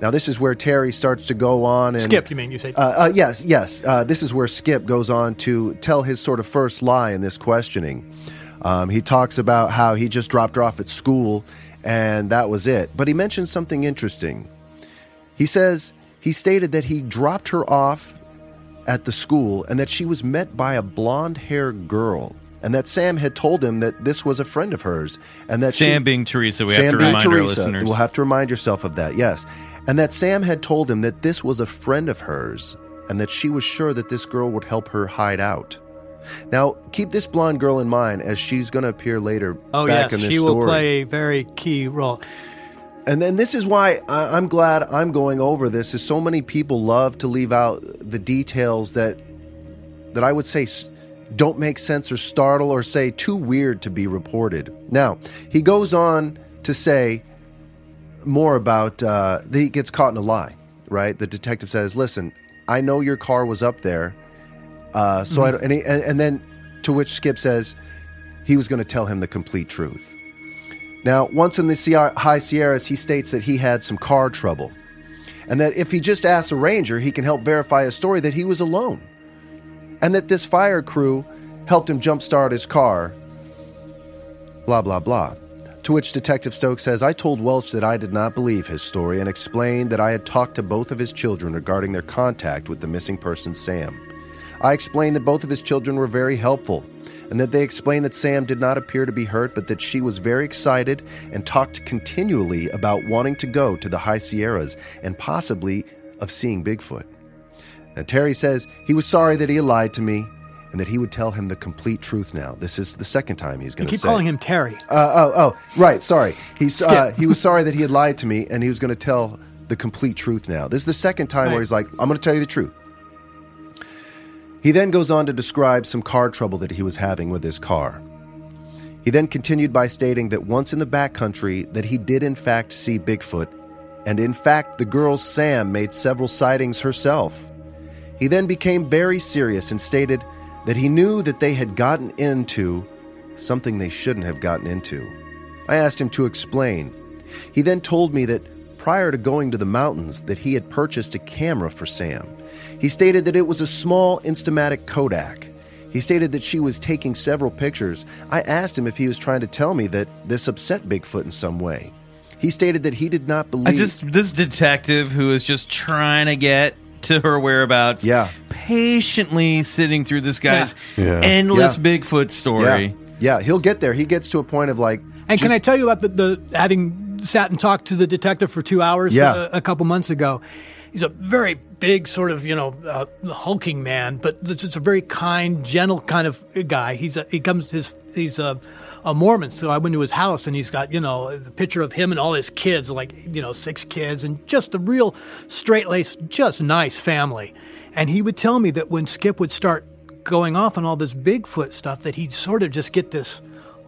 Speaker 2: Now, this is where Terry starts to go on and
Speaker 5: Skip, you mean? You say?
Speaker 2: uh, uh, yes, yes. Uh, this is where Skip goes on to tell his sort of first lie in this questioning. Um, he talks about how he just dropped her off at school and that was it. But he mentions something interesting. He says he stated that he dropped her off at the school and that she was met by a blonde haired girl. And that Sam had told him that this was a friend of hers, and that
Speaker 1: Sam
Speaker 2: she,
Speaker 1: being Teresa, we
Speaker 2: Sam
Speaker 1: have to
Speaker 2: being
Speaker 1: remind our
Speaker 2: Teresa.
Speaker 1: listeners.
Speaker 2: We'll have to remind yourself of that, yes. And that Sam had told him that this was a friend of hers, and that she was sure that this girl would help her hide out. Now, keep this blonde girl in mind as she's going to appear later
Speaker 5: Oh
Speaker 2: back
Speaker 5: yes,
Speaker 2: in this
Speaker 5: she
Speaker 2: story.
Speaker 5: will play a very key role.
Speaker 2: And then this is why I- I'm glad I'm going over this. Is so many people love to leave out the details that that I would say don't make sense or startle or say too weird to be reported. Now he goes on to say more about uh, that he gets caught in a lie. Right, the detective says, "Listen, I know your car was up there, uh, so I don't." And, he, and, and then to which Skip says he was going to tell him the complete truth. Now, once in the High Sierras, he states that he had some car trouble, and that if he just asks a ranger, he can help verify his story that he was alone, and that this fire crew helped him jumpstart his car. Blah blah blah. To which Detective Stokes says, I told Welch that I did not believe his story and explained that I had talked to both of his children regarding their contact with the missing person, Sam. I explained that both of his children were very helpful, and that they explained that Sam did not appear to be hurt, but that she was very excited and talked continually about wanting to go to the High Sierras and possibly of seeing Bigfoot. And Terry says he was sorry that he had lied to me and that he would tell him the complete truth now. This is the second time he's going to
Speaker 5: keep
Speaker 2: say.
Speaker 5: calling him Terry.
Speaker 2: Uh, oh, oh, right. Sorry. He's uh, he was sorry that he had lied to me, and he was going to tell the complete truth now. This is the second time where he's like, "I'm going to tell you the truth." He then goes on to describe some car trouble that he was having with his car. He then continued by stating that once in the backcountry that he did in fact see Bigfoot, and in fact the girl Sam made several sightings herself. He then became very serious and stated that he knew that they had gotten into something they shouldn't have gotten into. I asked him to explain. He then told me that prior to going to the mountains that he had purchased a camera for Sam. He stated that it was a small Instamatic Kodak. He stated that she was taking several pictures. I asked him if he was trying to tell me that this upset Bigfoot in some way. He stated that he did not believe
Speaker 1: I just this detective who is just trying to get to her whereabouts.
Speaker 2: Yeah.
Speaker 1: patiently sitting through this guy's
Speaker 4: Yeah.
Speaker 1: endless
Speaker 2: Yeah.
Speaker 1: Bigfoot story.
Speaker 2: yeah, he'll get there. He gets to a point of like
Speaker 5: And can I tell you about the, the having sat and talked to the detective for two hours
Speaker 2: Yeah.
Speaker 5: a, a couple months ago? He's a very big, sort of you know, uh, hulking man, but this is a very kind, gentle kind of guy. He's a, he comes his he's a, a Mormon, so I went to his house and he's got you know the picture of him and all his kids, like you know six kids, and just a real straight laced, just nice family. And he would tell me that when Skip would start going off on all this Bigfoot stuff, that he'd sort of just get this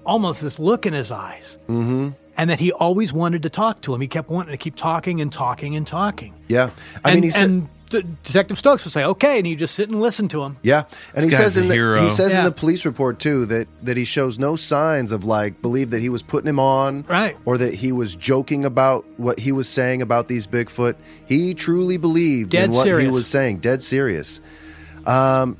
Speaker 5: almost this look in his eyes. Mm-hmm. And that he always wanted to talk to him. He kept wanting to keep talking and talking and talking.
Speaker 2: yeah. I
Speaker 5: and,
Speaker 2: mean, he said,
Speaker 5: and the Detective Stokes would say, okay, and he'd just sit and listen to him.
Speaker 2: Yeah, and
Speaker 1: This
Speaker 2: he says in the
Speaker 1: hero.
Speaker 2: he says in the police report too that that he shows no signs of like believe that he was putting him on,
Speaker 5: Right.
Speaker 2: or that he was joking about what he was saying about these Bigfoot. He truly believed in
Speaker 5: Dead
Speaker 2: what he was saying, dead serious. Um,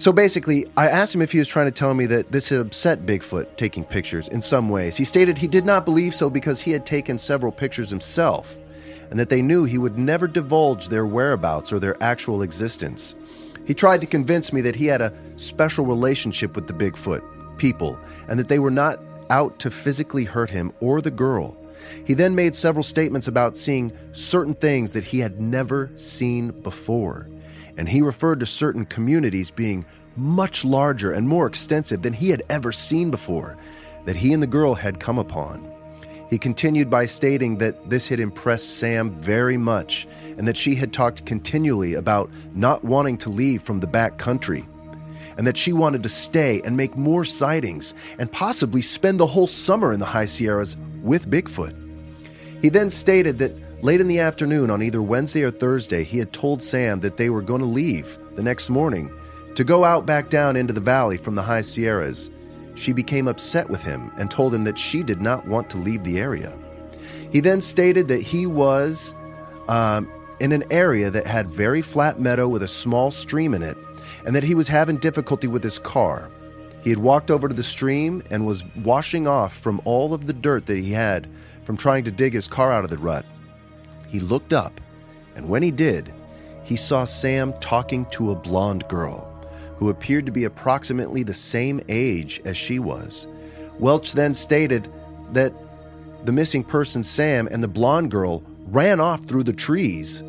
Speaker 2: so basically, I asked him if he was trying to tell me that this had upset Bigfoot taking pictures in some ways. He stated he did not believe so because he had taken several pictures himself, and that they knew he would never divulge their whereabouts or their actual existence. He tried to convince me that he had a special relationship with the Bigfoot people and that they were not out to physically hurt him or the girl. He then made several statements about seeing certain things that he had never seen before. And he referred to certain communities being much larger and more extensive than he had ever seen before, that he and the girl had come upon. He continued by stating that this had impressed Sam very much and that she had talked continually about not wanting to leave from the back country and that she wanted to stay and make more sightings and possibly spend the whole summer in the High Sierras with Bigfoot. He then stated that late in the afternoon on either Wednesday or Thursday, he had told Sam that they were going to leave the next morning to go out back down into the valley from the High Sierras. She became upset with him and told him that she did not want to leave the area. He then stated that he was um, in an area that had very flat meadow with a small stream in it, and that he was having difficulty with his car. He had walked over to the stream and was washing off from all of the dirt that he had from trying to dig his car out of the rut. He looked up, and when he did, he saw Sam talking to a blonde girl who appeared to be approximately the same age as she was. Welch then stated that the missing person, Sam, and the blonde girl ran off through the trees.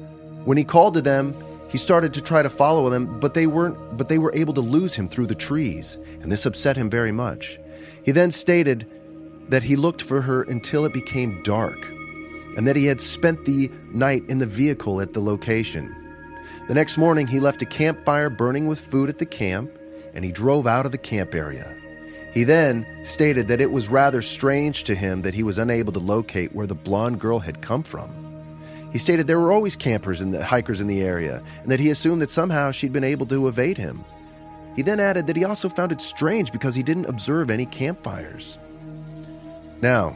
Speaker 2: When he called to them, He started to try to follow them, but they weren't but they were able to lose him through the trees, and this upset him very much. He then stated that he looked for her until it became dark, and that he had spent the night in the vehicle at the location. The next morning, he left a campfire burning with food at the camp, and he drove out of the camp area. He then stated that it was rather strange to him that he was unable to locate where the blonde girl had come from. He stated there were always campers and hikers in the area, and that he assumed that somehow she'd been able to evade him. He then added that he also found it strange because he didn't observe any campfires. Now,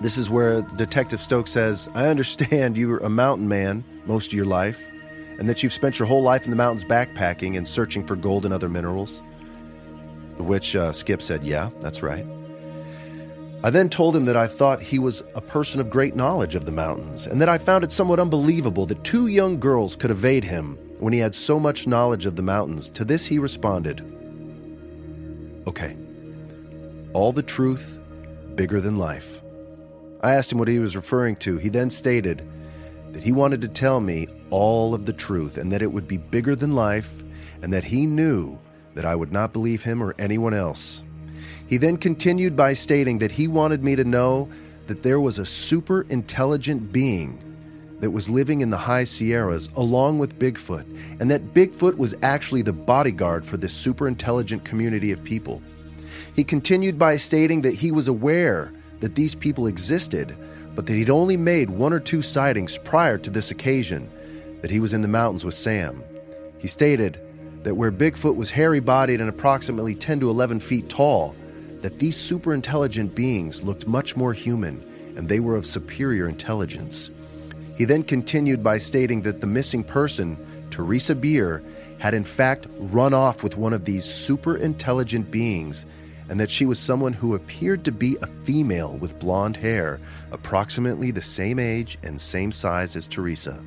Speaker 2: this is where Detective Stokes says, I understand [laughs] you're a mountain man most of your life, and that you've spent your whole life in the mountains backpacking and searching for gold and other minerals. Which uh, Skip said, Yeah, that's right. I then told him that I thought he was a person of great knowledge of the mountains, and that I found it somewhat unbelievable that two young girls could evade him when he had so much knowledge of the mountains. To this he responded, Okay, all the truth, bigger than life. I asked him what he was referring to. He then stated that he wanted to tell me all of the truth and that it would be bigger than life and that he knew that I would not believe him or anyone else. He then continued by stating that he wanted me to know that there was a super intelligent being that was living in the high Sierras along with Bigfoot, and that Bigfoot was actually the bodyguard for this super intelligent community of people. He continued by stating that he was aware that these people existed, but that he'd only made one or two sightings prior to this occasion that he was in the mountains with Sam. He stated that where Bigfoot was hairy bodied and approximately 10 to 11 feet tall, that these super intelligent beings looked much more human and they were of superior intelligence. He then continued by stating that the missing person, Teresa Beer, had in fact run off with one of these super intelligent beings and that she was someone who appeared to be a female with blonde hair, approximately the same age and same size as Teresa.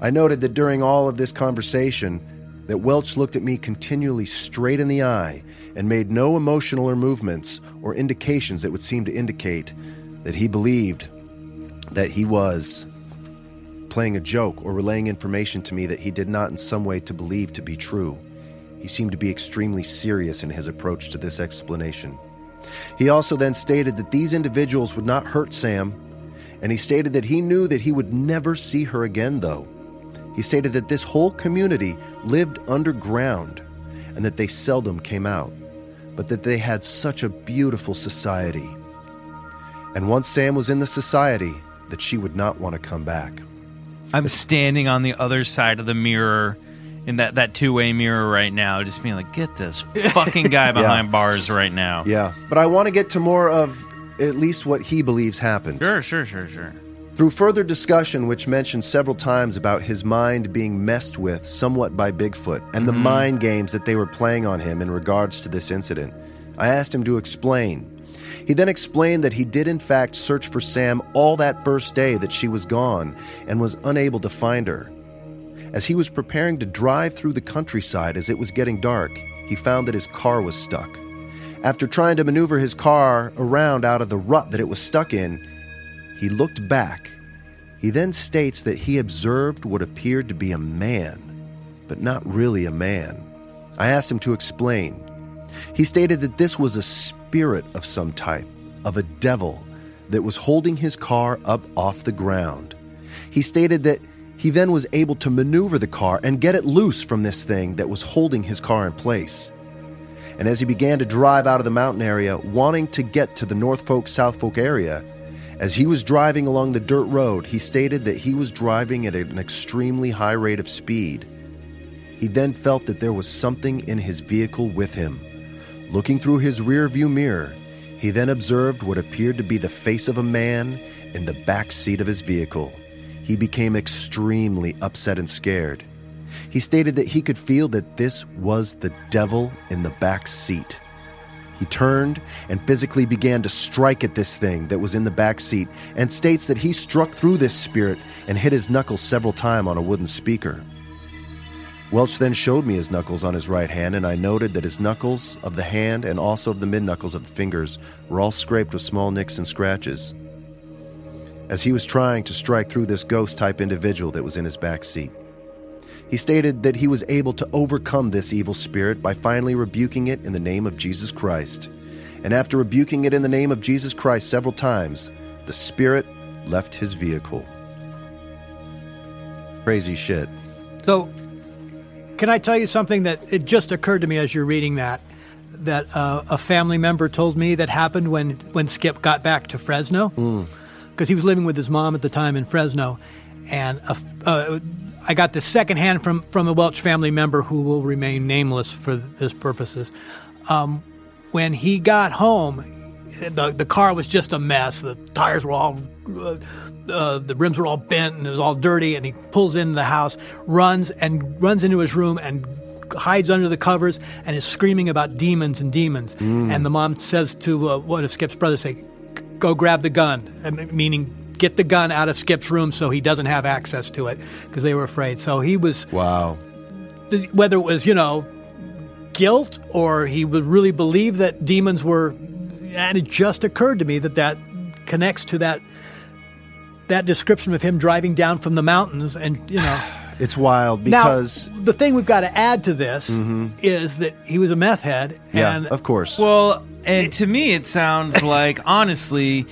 Speaker 2: I noted that during all of this conversation, that Welch looked at me continually straight in the eye and made no emotional or movements or indications that would seem to indicate that he believed that he was playing a joke or relaying information to me that he did not in some way to believe to be true. He seemed to be extremely serious in his approach to this explanation. He also then stated that these individuals would not hurt Sam, and he stated that he knew that he would never see her again, though. He stated that this whole community lived underground and that they seldom came out, but that they had such a beautiful society. And once Sam was in the society, that she would not want to come back.
Speaker 1: I'm standing on the other side of the mirror in that, that two way mirror right now, just being like, get this fucking guy [laughs] behind bars right now.
Speaker 2: Yeah, but I want to get to more of at least what he believes happened.
Speaker 1: Sure, sure, sure, sure.
Speaker 2: Through further discussion, which mentioned several times about his mind being messed with somewhat by Bigfoot and the mm-hmm. mind games that they were playing on him in regards to this incident, I asked him to explain. He then explained that he did, in fact, search for Sam all that first day that she was gone and was unable to find her. As he was preparing to drive through the countryside as it was getting dark, he found that his car was stuck. After trying to maneuver his car around out of the rut that it was stuck in, he looked back. He then states that he observed what appeared to be a man, but not really a man. I asked him to explain. He stated that this was a spirit of some type, of a devil, that was holding his car up off the ground. He stated that he then was able to maneuver the car and get it loose from this thing that was holding his car in place. And as he began to drive out of the mountain area, wanting to get to the North Fork South Fork area, as he was driving along the dirt road, he stated that he was driving at an extremely high rate of speed. He then felt that there was something in his vehicle with him. Looking through his rear view mirror, he then observed what appeared to be the face of a man in the back seat of his vehicle. He became extremely upset and scared. He stated that he could feel that this was the devil in the back seat. He turned and physically began to strike at this thing that was in the back seat and states that he struck through this spirit and hit his knuckles several times on a wooden speaker. Welch then showed me his knuckles on his right hand, and I noted that his knuckles of the hand and also of the mid knuckles of the fingers were all scraped with small nicks and scratches. As he was trying to strike through this ghost type individual that was in his back seat. He stated that he was able to overcome this evil spirit by finally rebuking it in the name of Jesus Christ. And after rebuking it in the name of Jesus Christ several times, the spirit left his vehicle. Crazy shit.
Speaker 5: So, can I tell you something that it just occurred to me as you're reading that? That uh, a family member told me that happened when, when Skip got back to Fresno. Because he was living with his mom at the time in Fresno. And a, uh, I got this secondhand from, from a Welch family member who will remain nameless for this purposes. Um, when he got home, the, the car was just a mess. The tires were all, uh, uh, the rims were all bent and it was all dirty. And he pulls into the house, runs and runs into his room and hides under the covers and is screaming about demons and demons. And the mom says to uh, one of Skip's brothers, "Say, go grab the gun," uh, meaning get the gun out of Skip's room so he doesn't have access to it because they were afraid. So he was
Speaker 2: Wow.
Speaker 5: whether it was you know guilt or he would really believe that demons were and it just occurred to me that that connects to that that description of him driving down from the mountains and you know [sighs]
Speaker 2: It's wild because
Speaker 5: now the thing we've got to add to this mm-hmm. is that he was a meth head
Speaker 2: yeah,
Speaker 5: and
Speaker 2: of course.
Speaker 1: Well, and to me, it sounds like [laughs] honestly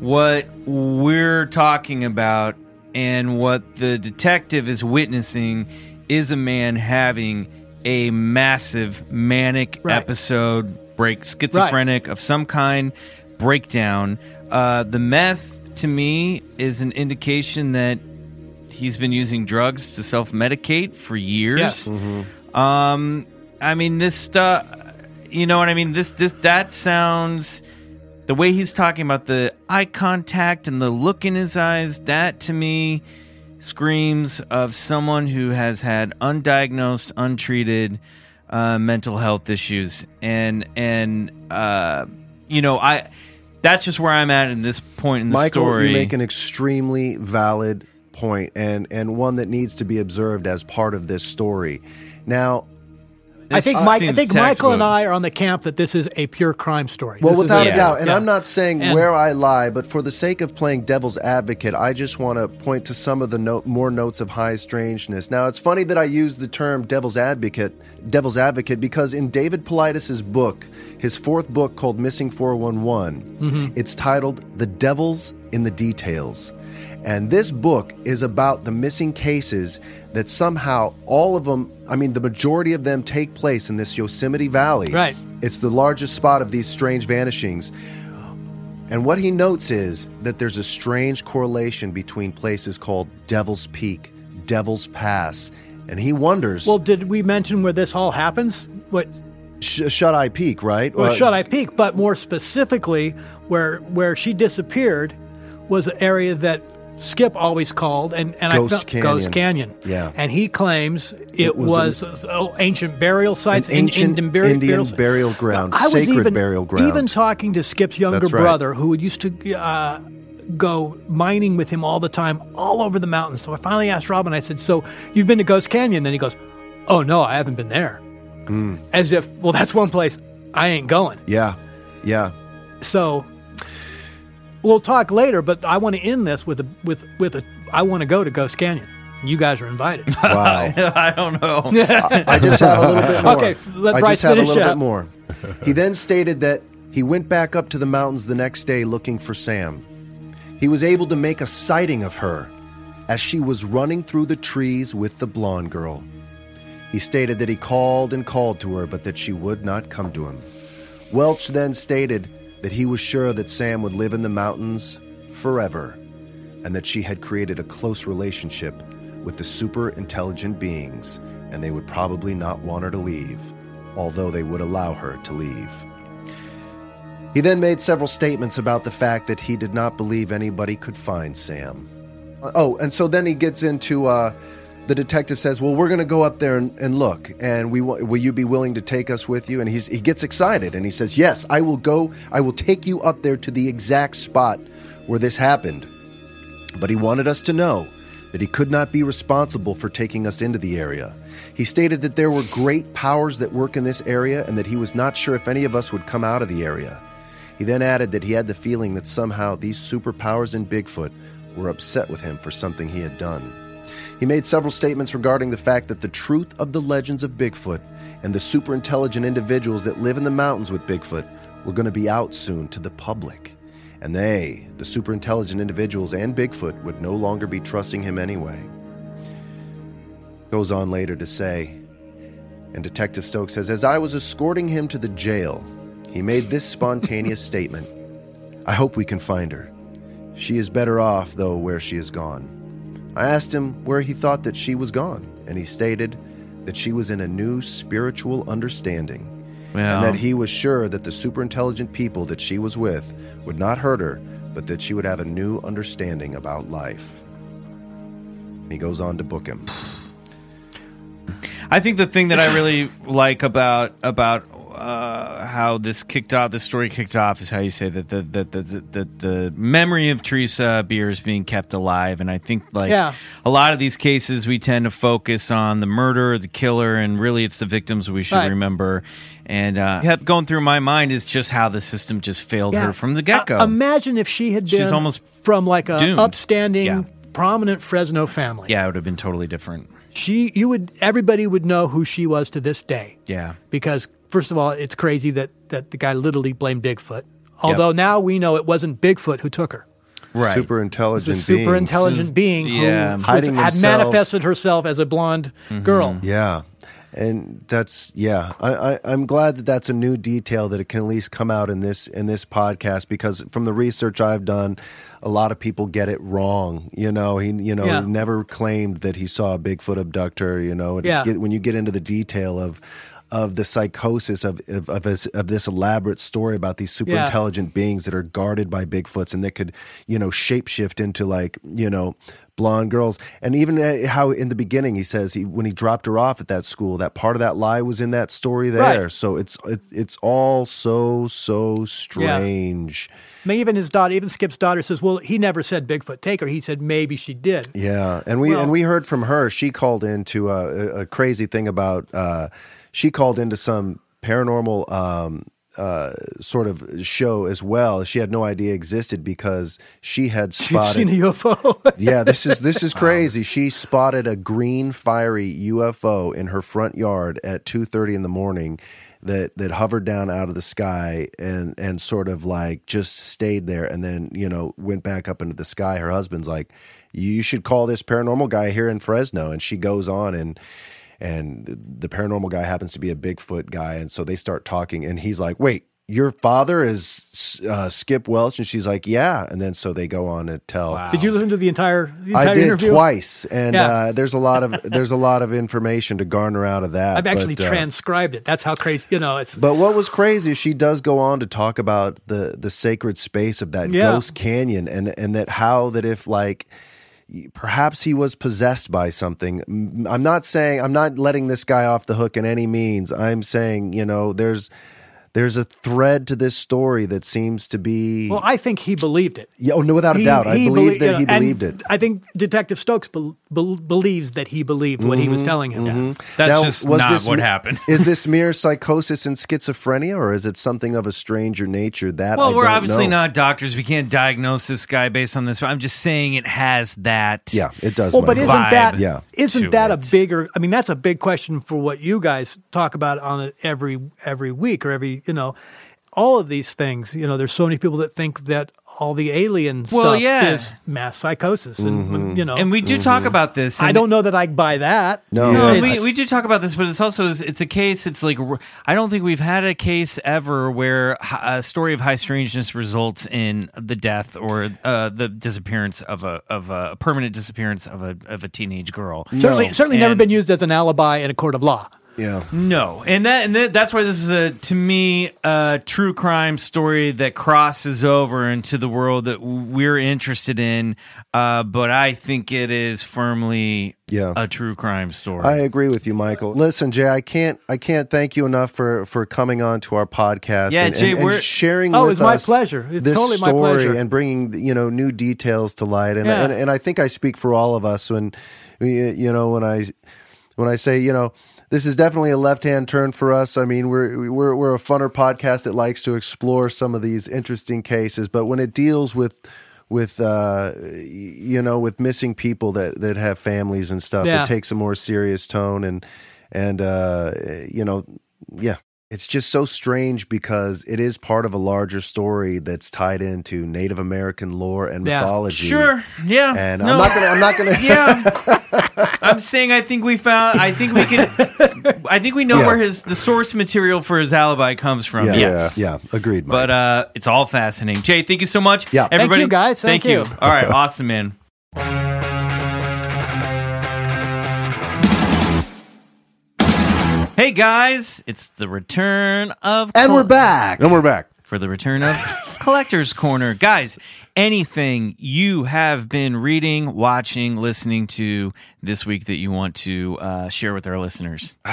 Speaker 1: what we're talking about and what the detective is witnessing is a man having a massive manic
Speaker 5: Right.
Speaker 1: episode, break schizophrenic of some kind, breakdown. Uh, the meth to me is an indication that he's been using drugs to self medicate for years.
Speaker 5: Yes.
Speaker 1: Um, I mean, this stuff. You know what I mean? This this that sounds. The way he's talking about the eye contact and the look in his eyes, that to me screams of someone who has had undiagnosed, untreated uh, mental health issues, and and uh, you know I. That's just where I'm at in this point in the
Speaker 2: Michael,
Speaker 1: story.
Speaker 2: you make an extremely valid point and and one that needs to be observed as part of this story. Now,
Speaker 5: I think Mike, I think Michael and. I are on the camp that this is a pure crime story.
Speaker 2: well,
Speaker 5: This
Speaker 2: without
Speaker 5: a-
Speaker 2: a doubt, and
Speaker 5: yeah.
Speaker 2: I'm not saying
Speaker 5: And-
Speaker 2: where I lie, but for the sake of playing devil's advocate, I just want to point to some of the no- more notes of high strangeness. Now, it's funny that I use the term devil's advocate, devil's advocate, because in David Paulides' book, his fourth book called Missing 411, mm-hmm. it's titled "The Devil's in the Details." And this book is about the missing cases that somehow all of them, I mean, the majority of them take place in this Yosemite Valley.
Speaker 5: Right.
Speaker 2: It's the largest spot of these strange vanishings. And what he notes is that there's a strange correlation between places called Devil's Peak, Devil's Pass. And he wonders,
Speaker 5: Well, did we mention where this all happens? What
Speaker 2: Sh- Shuteye Peak, right?
Speaker 5: Well,
Speaker 2: Uh,
Speaker 5: Shuteye Peak, but more specifically, where where she disappeared was an area that Skip always called, and, and
Speaker 2: Ghost
Speaker 5: I felt
Speaker 2: Canyon.
Speaker 5: Ghost Canyon.
Speaker 2: Yeah.
Speaker 5: and he claims it,
Speaker 2: was
Speaker 5: was, oh, ancient burial sites,
Speaker 2: An
Speaker 5: in-
Speaker 2: ancient
Speaker 5: Indian burial,
Speaker 2: Indian
Speaker 5: burial,
Speaker 2: burial ground,
Speaker 5: I was
Speaker 2: sacred
Speaker 5: even,
Speaker 2: burial ground.
Speaker 5: Even talking to Skip's younger
Speaker 2: right.
Speaker 5: brother, who used to uh, go mining with him all the time, all over the mountains. So I finally asked Robin. I said, "So you've been to Ghost Canyon?" Then he goes, "Oh no, I haven't been there."
Speaker 2: Hmm.
Speaker 5: As if, well, that's one place I ain't going.
Speaker 2: Yeah, yeah.
Speaker 5: So we'll talk later, but I want to end this with a with with a I want to go to Ghost Canyon. You guys are invited. [laughs]
Speaker 2: Wow. [laughs]
Speaker 1: I don't know.
Speaker 2: I just have a little bit more.
Speaker 5: Okay, let
Speaker 2: I
Speaker 5: Bryce
Speaker 2: just have a
Speaker 5: finish
Speaker 2: little
Speaker 5: up.
Speaker 2: bit more. He then stated that he went back up to the mountains the next day looking for Sam. He was able to make a sighting of her as she was running through the trees with the blonde girl. He stated that he called and called to her, but that she would not come to him. Welch then stated that he was sure that Sam would live in the mountains forever and that she had created a close relationship with the super intelligent beings, and they would probably not want her to leave, although they would allow her to leave. He then made several statements about the fact that he did not believe anybody could find Sam. Oh, and so then he gets into uh, the detective says, "Well, we're going to go up there and, and look, and we will, will you be willing to take us with you?" And he's he gets excited and he says, "Yes, I will go. I will take you up there to the exact spot where this happened." But he wanted us to know that he could not be responsible for taking us into the area. He stated that there were great powers that work in this area and that he was not sure if any of us would come out of the area. He then added that he had the feeling that somehow these superpowers in Bigfoot were upset with him for something he had done. He made several statements regarding the fact that the truth of the legends of Bigfoot and the super intelligent individuals that live in the mountains with Bigfoot were going to be out soon to the public. And they, the super intelligent individuals and Bigfoot, would no longer be trusting him anyway. Goes on later to say, and Detective Stokes says, As I was escorting him to the jail, he made this spontaneous [laughs] statement I hope we can find her. She is better off, though, where she is gone. I asked him where he thought that she was gone, and he stated that she was in a new spiritual understanding,
Speaker 1: Well.
Speaker 2: and that he was sure that the super intelligent people that she was with would not hurt her, but that she would have a new understanding about life. He goes on to book him.
Speaker 1: I think the thing that I really like about about uh, how this kicked off, The story kicked off, is how you say that the the the, the, the memory of Teresa Bier is being kept alive, and I think like
Speaker 5: Yeah.
Speaker 1: a lot of these cases, we tend to focus on the murder, the killer, and really it's the victims we should
Speaker 5: Right.
Speaker 1: remember. And uh, kept going through my mind is just how the system just failed her from the get go.
Speaker 5: Uh, imagine if she had been
Speaker 1: She's almost
Speaker 5: from like a
Speaker 1: doomed.
Speaker 5: upstanding,
Speaker 1: Yeah.
Speaker 5: prominent Fresno family.
Speaker 1: yeah, it would have been totally different.
Speaker 5: She, you would, everybody would know who she was to this day.
Speaker 1: Yeah.
Speaker 5: Because first of all, it's crazy that that the guy literally blamed Bigfoot. Although now we know it wasn't Bigfoot who took her.
Speaker 1: Right.
Speaker 2: Super intelligent
Speaker 5: was a super
Speaker 2: beings.
Speaker 5: intelligent being who
Speaker 1: yeah.
Speaker 5: was-
Speaker 2: Hiding
Speaker 5: had manifested herself as a blonde mm-hmm. girl.
Speaker 2: Yeah. And that's yeah. I, I I'm glad that that's a new detail that it can at least come out in this in this podcast because from the research I've done, a lot of people get it wrong. You know, he you know
Speaker 5: Yeah.
Speaker 2: never claimed that he saw a Bigfoot abductor. You know,
Speaker 5: Yeah.
Speaker 2: when you get into the detail of of the psychosis of of of this, of this elaborate story about these super
Speaker 5: Yeah.
Speaker 2: intelligent beings that are guarded by Bigfoots and that could you know shapeshift into like you know blonde girls and even uh, how in the beginning he says he when he dropped her off at that school that part of that lie was in that story there
Speaker 5: Right.
Speaker 2: so it's it, it's all so so strange
Speaker 5: I mean, even his daughter, even Skip's daughter says, "Well, he never said Bigfoot take her. He said maybe she did."
Speaker 2: Yeah, and we
Speaker 5: Well-
Speaker 2: and we heard from her. She called into a, a- a crazy thing about. Uh, she called into some paranormal um, uh, sort of show as well. She had no idea existed because she had [laughs] spotted She's
Speaker 5: seen a UFO. [laughs]
Speaker 2: yeah, this is this is [laughs] crazy. She spotted a green fiery UFO in her front yard at two thirty in the morning. That, that hovered down out of the sky and and sort of like just stayed there and then you know went back up into the sky. Her husband's like, you should call this paranormal guy here in Fresno, and she goes on and and the paranormal guy happens to be a Bigfoot guy, and so they start talking, and he's like, wait. Your father is uh, Skip Welch, and she's like, "Yeah." And then so they go on and tell.
Speaker 5: Did you listen to the entire, the entire
Speaker 2: I did
Speaker 5: interview?
Speaker 2: twice, and
Speaker 5: Yeah.
Speaker 2: uh, there's a lot of [laughs] there's a lot of information to garner out of that.
Speaker 5: I've actually
Speaker 2: but, uh,
Speaker 5: transcribed it. That's how crazy. You know, it's
Speaker 2: But what was crazy is she does go on to talk about the the sacred space of that
Speaker 5: Yeah.
Speaker 2: ghost canyon, and and that how that if like perhaps he was possessed by something. I'm not saying I'm not letting this guy off the hook in any means. I'm saying you know there's there's a thread to this story that seems to be
Speaker 5: well. I think he believed it.
Speaker 2: yeah, oh, no, without a
Speaker 5: He-
Speaker 2: doubt. I believe
Speaker 5: belie-
Speaker 2: that
Speaker 5: you
Speaker 2: he
Speaker 5: know, and
Speaker 2: believed it.
Speaker 5: I think Detective Stokes bel bel believes that he believed what he was
Speaker 2: Mm-hmm.
Speaker 5: telling him.
Speaker 1: That's
Speaker 2: Now,
Speaker 1: just
Speaker 2: was
Speaker 1: not
Speaker 2: this
Speaker 1: what
Speaker 2: me-
Speaker 1: happened. [laughs]
Speaker 2: is this mere psychosis and schizophrenia, or is it something of a stranger nature? That
Speaker 1: Well,
Speaker 2: I
Speaker 1: we're
Speaker 2: don't
Speaker 1: obviously
Speaker 2: know.
Speaker 1: not doctors. We can't diagnose this guy based on this. But I'm just saying it has that.
Speaker 2: Yeah, it does.
Speaker 5: Well, but isn't
Speaker 1: vibe
Speaker 5: that
Speaker 2: Yeah.
Speaker 5: isn't
Speaker 1: to
Speaker 5: that a bigger? I mean, that's a big question for what you guys talk about on it every every week or every you know, all of these things. You know, there's so many people that think that all the alien
Speaker 1: Well,
Speaker 5: stuff
Speaker 1: yeah.
Speaker 5: is mass psychosis, and you know,
Speaker 1: And we do talk about this.
Speaker 5: I don't know that I buy that.
Speaker 2: No.
Speaker 1: No, we, we do talk about this, but it's also it's a case. It's like I don't think we've had a case ever where a story of high strangeness results in the death or uh, the disappearance of a of a permanent disappearance of a of a teenage girl.
Speaker 5: certainly, certainly never been used as an alibi in a court of law.
Speaker 2: Yeah.
Speaker 1: No, and that and that, that's why this is a to me a true crime story that crosses over into the world that we're interested in. Uh, but I think it is firmly
Speaker 2: Yeah.
Speaker 1: a true crime story.
Speaker 2: I agree with you, Michael. Listen, Jay, I can't I can't thank you enough for for coming on to our podcast
Speaker 1: Yeah,
Speaker 2: and,
Speaker 1: Jay,
Speaker 2: and- and
Speaker 1: we're-
Speaker 2: sharing
Speaker 5: Oh,
Speaker 2: with
Speaker 5: it's my pleasure. It's
Speaker 2: this
Speaker 5: totally my
Speaker 2: story
Speaker 5: pleasure.
Speaker 2: and bringing you know new details to light. And,
Speaker 5: Yeah.
Speaker 2: and and I think I speak for all of us when you know when I when I say you know. This is definitely a left-hand turn for us. I mean, we're we're we're a funner podcast that likes to explore some of these interesting cases, but when it deals with with uh, you know with missing people that that have families and stuff.
Speaker 5: Yeah.
Speaker 2: It takes a more serious tone and and uh, you know yeah. It's just so strange because it is part of a larger story that's tied into Native American lore and
Speaker 5: Yeah.
Speaker 2: mythology.
Speaker 1: Sure. Yeah.
Speaker 2: And
Speaker 1: No.
Speaker 2: I'm not gonna. I'm not gonna. [laughs] [laughs]
Speaker 1: yeah. I'm saying I think we found I think we can I think we know
Speaker 2: Yeah.
Speaker 1: where his the source material for his alibi comes from.
Speaker 2: Yeah,
Speaker 1: yes.
Speaker 2: yeah, agreed. Mike.
Speaker 1: But uh it's all fascinating. Jay, thank you so much.
Speaker 2: Yeah. Thank
Speaker 1: Everybody
Speaker 5: you, guys. Thank you.
Speaker 1: All right, awesome man. Hey guys, it's the return of
Speaker 2: and
Speaker 1: Col-
Speaker 2: we're back.
Speaker 4: And we're back.
Speaker 1: for the return of [laughs] Collector's Corner. Guys, anything you have been reading, watching, listening to this week that you want to uh, share with our listeners? [sighs]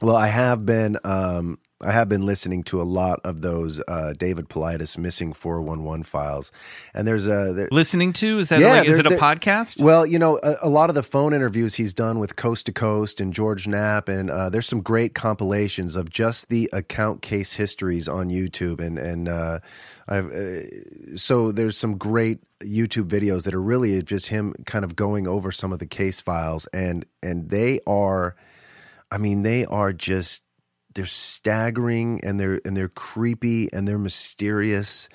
Speaker 2: Well, I have been um, I have been listening to a lot of those uh, David Paulides missing four one one files, and there's a there,
Speaker 1: Listening to? Is that
Speaker 2: Yeah,
Speaker 1: like, is it a podcast?
Speaker 2: well, you know, a, a lot of the phone interviews he's done with Coast to Coast and George Knapp, and uh, there's some great compilations of just the account case histories on YouTube, and and uh, I've uh, so there's some great YouTube videos that are really just him kind of going over some of the case files, and and they are, I mean, they are just they're staggering and they're and they're creepy and they're mysterious.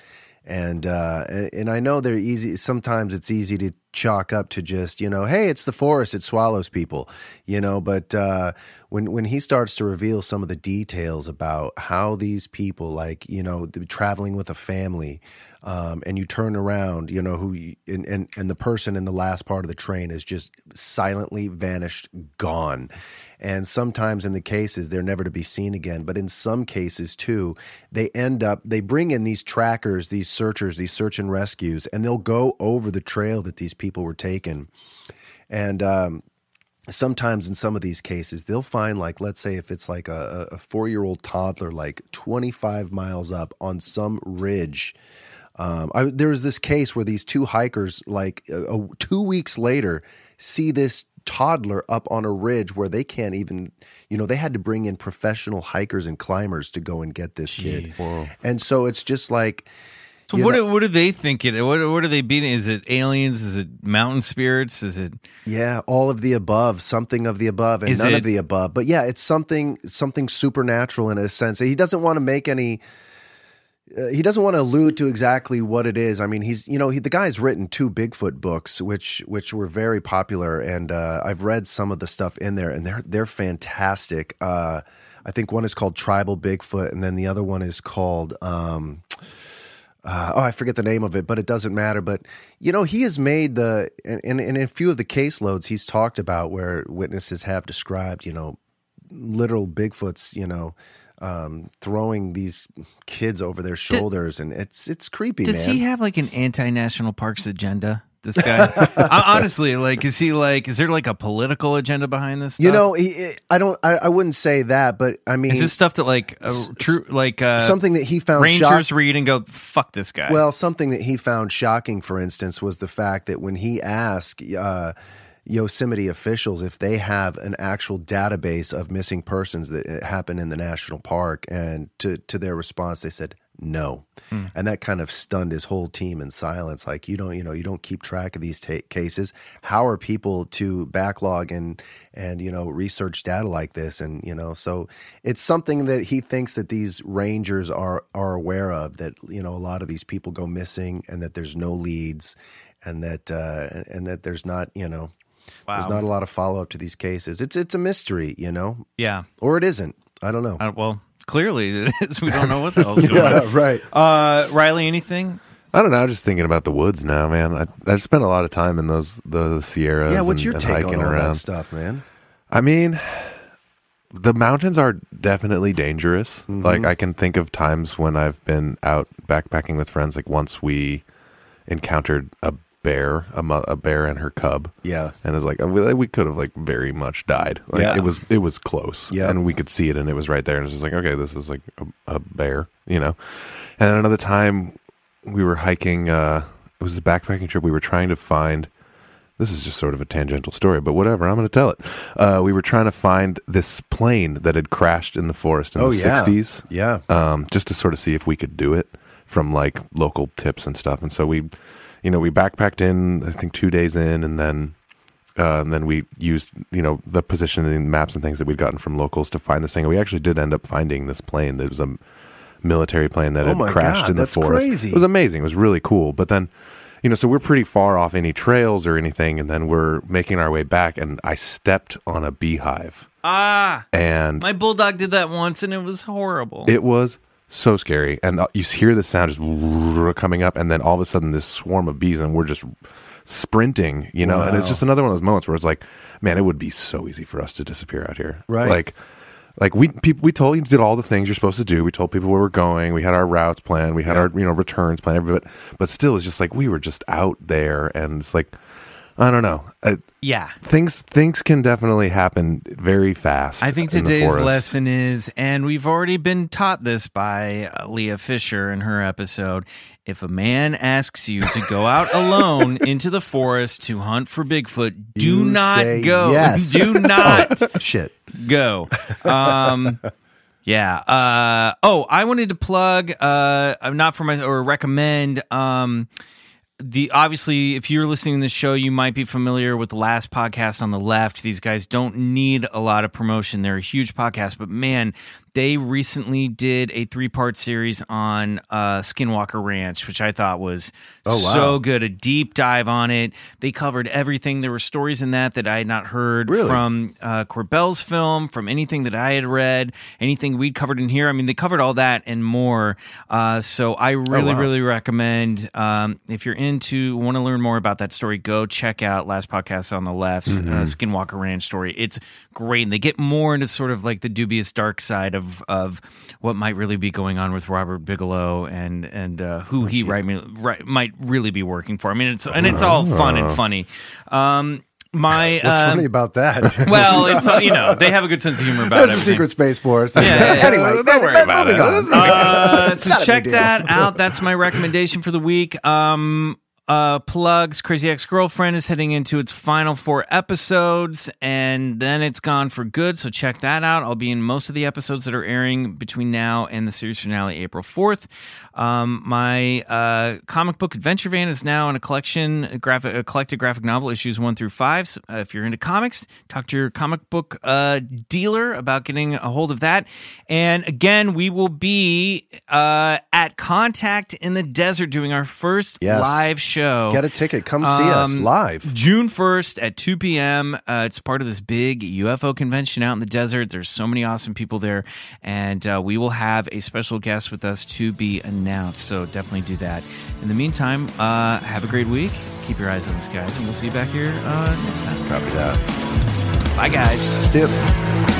Speaker 2: And uh and, I know they're easy sometimes it's easy to chalk up to just you know hey it's the forest it swallows people you know but uh when when he starts to reveal some of the details about how these people like you know traveling with a family um, and you turn around, you know, who and, and and the person in the last part of the train is just silently vanished, gone. And sometimes in the cases, they're never to be seen again. But in some cases too, they end up they bring in these trackers, these searchers, these search and rescues, and they'll go over the trail that these people were taken. And um, sometimes in some of these cases they'll find like let's say if it's like a, a four-year-old toddler like 25 miles up on some ridge um, I, there was this case where these two hikers like uh, two weeks later see this toddler up on a ridge where they can't even you know they had to bring in professional hikers and climbers to go and get this
Speaker 1: Jeez.
Speaker 2: kid and so it's just like
Speaker 1: so
Speaker 2: you
Speaker 1: what,
Speaker 2: know-
Speaker 1: do, what do they think it what, what are they beating? Is it aliens? Is it mountain spirits? Is it
Speaker 2: Yeah, all of the above, something of the above, and none
Speaker 1: it-
Speaker 2: of the above. But yeah, it's something something supernatural in a sense. He doesn't want to make any. Uh, he doesn't want to allude to exactly what it is. I mean, he's you know he, the guy's written two Bigfoot books, which which were very popular, and uh, I've read some of the stuff in there, and they're they're fantastic. Uh, I think one is called Tribal Bigfoot, and then the other one is called. Um, uh, oh, I forget the name of it, but it doesn't matter. But you know, he has made the and, and, and in a few of the caseloads he's talked about where witnesses have described, you know, literal Bigfoots, you know, um, throwing these kids over their shoulders, and it's it's creepy,
Speaker 1: does
Speaker 2: man.
Speaker 1: he have like an anti-national parks agenda? This guy, honestly, like, is he like? Is there like a political agenda behind this? Stuff?
Speaker 2: you know, he, I don't, I, I wouldn't say that, but I mean,
Speaker 1: is this stuff that like a true like uh,
Speaker 2: something that he found
Speaker 1: Rangers
Speaker 2: shock-
Speaker 1: read and go fuck this guy?
Speaker 2: Well, something that he found shocking, for instance, was the fact that when he asked uh, Yosemite officials if they have an actual database of missing persons that uh, happen in the national park, and to to their response, they said no, and that kind of stunned his whole team in silence. Like you don't, you know, you don't keep track of these ta- cases. How are people to backlog and and you know research data like this? And you know, so it's something that he thinks that these rangers are are aware of. That you know, a lot of these people go missing, and that there's no leads, and that uh, and that there's not, you know. There's not a lot of follow up to these cases. It's it's a mystery, you know,
Speaker 1: yeah.
Speaker 2: or it isn't. I don't know.
Speaker 1: Uh, well, clearly it is. We don't know what the hell's [laughs] going on.
Speaker 2: right.
Speaker 1: Uh, Riley, anything?
Speaker 4: I don't know. I'm just thinking about the woods now, man. I I spent a lot of time in those the Sierras.
Speaker 2: Yeah, what's
Speaker 4: and,
Speaker 2: your
Speaker 4: and
Speaker 2: take
Speaker 4: hiking
Speaker 2: on all
Speaker 4: around.
Speaker 2: that stuff, man?
Speaker 4: I mean, the mountains are definitely dangerous.
Speaker 2: Mm-hmm.
Speaker 4: Like I can think of times when I've been out backpacking with friends. Like once we encountered a bear, a, mo- a bear and her cub.
Speaker 2: Yeah.
Speaker 4: and it's like uh, we, we could have like very much died. Like
Speaker 2: Yeah.
Speaker 4: it was it was close.
Speaker 2: Yeah.
Speaker 4: and we could see it, and it was right there. And it's just like okay, this is like a, a bear, you know. And then another time we were hiking. uh It was a backpacking trip. We were trying to find. This is just sort of a tangential story, but whatever. I'm going to tell it. Uh, we were trying to find this plane that had crashed in the forest in
Speaker 2: Oh
Speaker 4: the
Speaker 2: yeah.
Speaker 4: 60s
Speaker 2: Yeah.
Speaker 4: um, just to sort of see if we could do it from like local tips and stuff. And so we, you know, we backpacked in, I think two days in, and then uh, and then we used you know the positioning maps and things that we'd gotten from locals to find this thing. And we actually did end up finding this plane. That was a military plane that
Speaker 2: Oh
Speaker 4: had crashed
Speaker 2: God,
Speaker 4: in the
Speaker 2: that's
Speaker 4: forest.
Speaker 2: crazy.
Speaker 4: It was amazing. It was really cool. But then, you know, so we're pretty far off any trails or anything, and then we're making our way back, and I stepped on a beehive,
Speaker 1: Ah,
Speaker 4: and
Speaker 1: my bulldog did that once, and it was horrible.
Speaker 4: it was so scary. And uh, you hear the sound just [laughs] coming up, and then all of a sudden, this swarm of bees, and we're just sprinting, you know. And it's just another one of those moments where it's like, man, it would be so easy for us to disappear out here,
Speaker 2: Right.
Speaker 4: Like, like we people, we told you did all the things you're supposed to do. We told people where we're going. We had our routes planned. We had our you know returns planned. But but still, it's just like we were just out there, and it's like I don't know. Uh,
Speaker 1: yeah.
Speaker 4: things things can definitely happen very fast.
Speaker 1: I think today's lesson is, and we've already been taught this by uh, Leah Fisher in her episode. If a man asks you to go out [laughs] alone into the forest to hunt for Bigfoot, do
Speaker 2: You
Speaker 1: not go. [laughs]
Speaker 2: yes.
Speaker 1: Do [laughs] not
Speaker 2: Shit.
Speaker 1: go. Um, yeah. Uh, oh, I wanted to plug, uh, not for my, or recommend, um, the obviously if you're listening to the show you might be familiar with the last podcast on the left. These guys don't need a lot of promotion. They're a huge podcast but man they recently did a three part series on uh, Skinwalker Ranch, which I thought was
Speaker 2: Oh, wow.
Speaker 1: so good. A deep dive on it. They covered everything. There were stories in that that I had not heard
Speaker 2: Really?
Speaker 1: from uh, Corbell's film, from anything that I had read, anything we'd covered in here. I mean, they covered all that and more. Uh, so I really,
Speaker 2: wow.
Speaker 1: really recommend um, if you're into, want to learn more about that story, go check out Last Podcast on the Left's uh, Skinwalker Ranch story. It's great. And they get more into sort of like the dubious dark side of of what might really be going on with Robert Bigelow and and uh, who he right, right might really be working for. I mean, it's and it's all fun and funny. Um, my [laughs]
Speaker 2: What's
Speaker 1: um,
Speaker 2: funny about that? [laughs]
Speaker 1: well, it's you know they have a good sense of humor about it.
Speaker 2: There's a secret space force.
Speaker 1: yeah, yeah. [laughs]
Speaker 2: anyway,
Speaker 4: Don't worry about it.
Speaker 1: Uh, so check that out. That's my recommendation for the week. Um, uh, plugs. Crazy Ex Girlfriend is heading into its final four episodes, and then it's gone for good. So check that out. I'll be in most of the episodes that are airing between now and the series finale, April fourth. Um, my uh, comic book adventure van is now in a collection, a graphic, a collected graphic novel issues one through five. So, uh, if you're into comics, talk to your comic book uh, dealer about getting a hold of that. And again, we will be uh, at Contact in the Desert doing our first
Speaker 2: Yes.
Speaker 1: live show.
Speaker 2: Get a ticket. Come see us
Speaker 1: Um,
Speaker 2: live.
Speaker 1: June 1st at 2 p.m. Uh, it's part of this big UFO convention out in the desert. There's so many awesome people there. And uh, we will have a special guest with us to be announced. So definitely do that. In the meantime, uh, have a great week. Keep your eyes on the skies. And we'll see you back here uh, next time.
Speaker 4: Copy that.
Speaker 1: Bye, guys.
Speaker 2: See ya.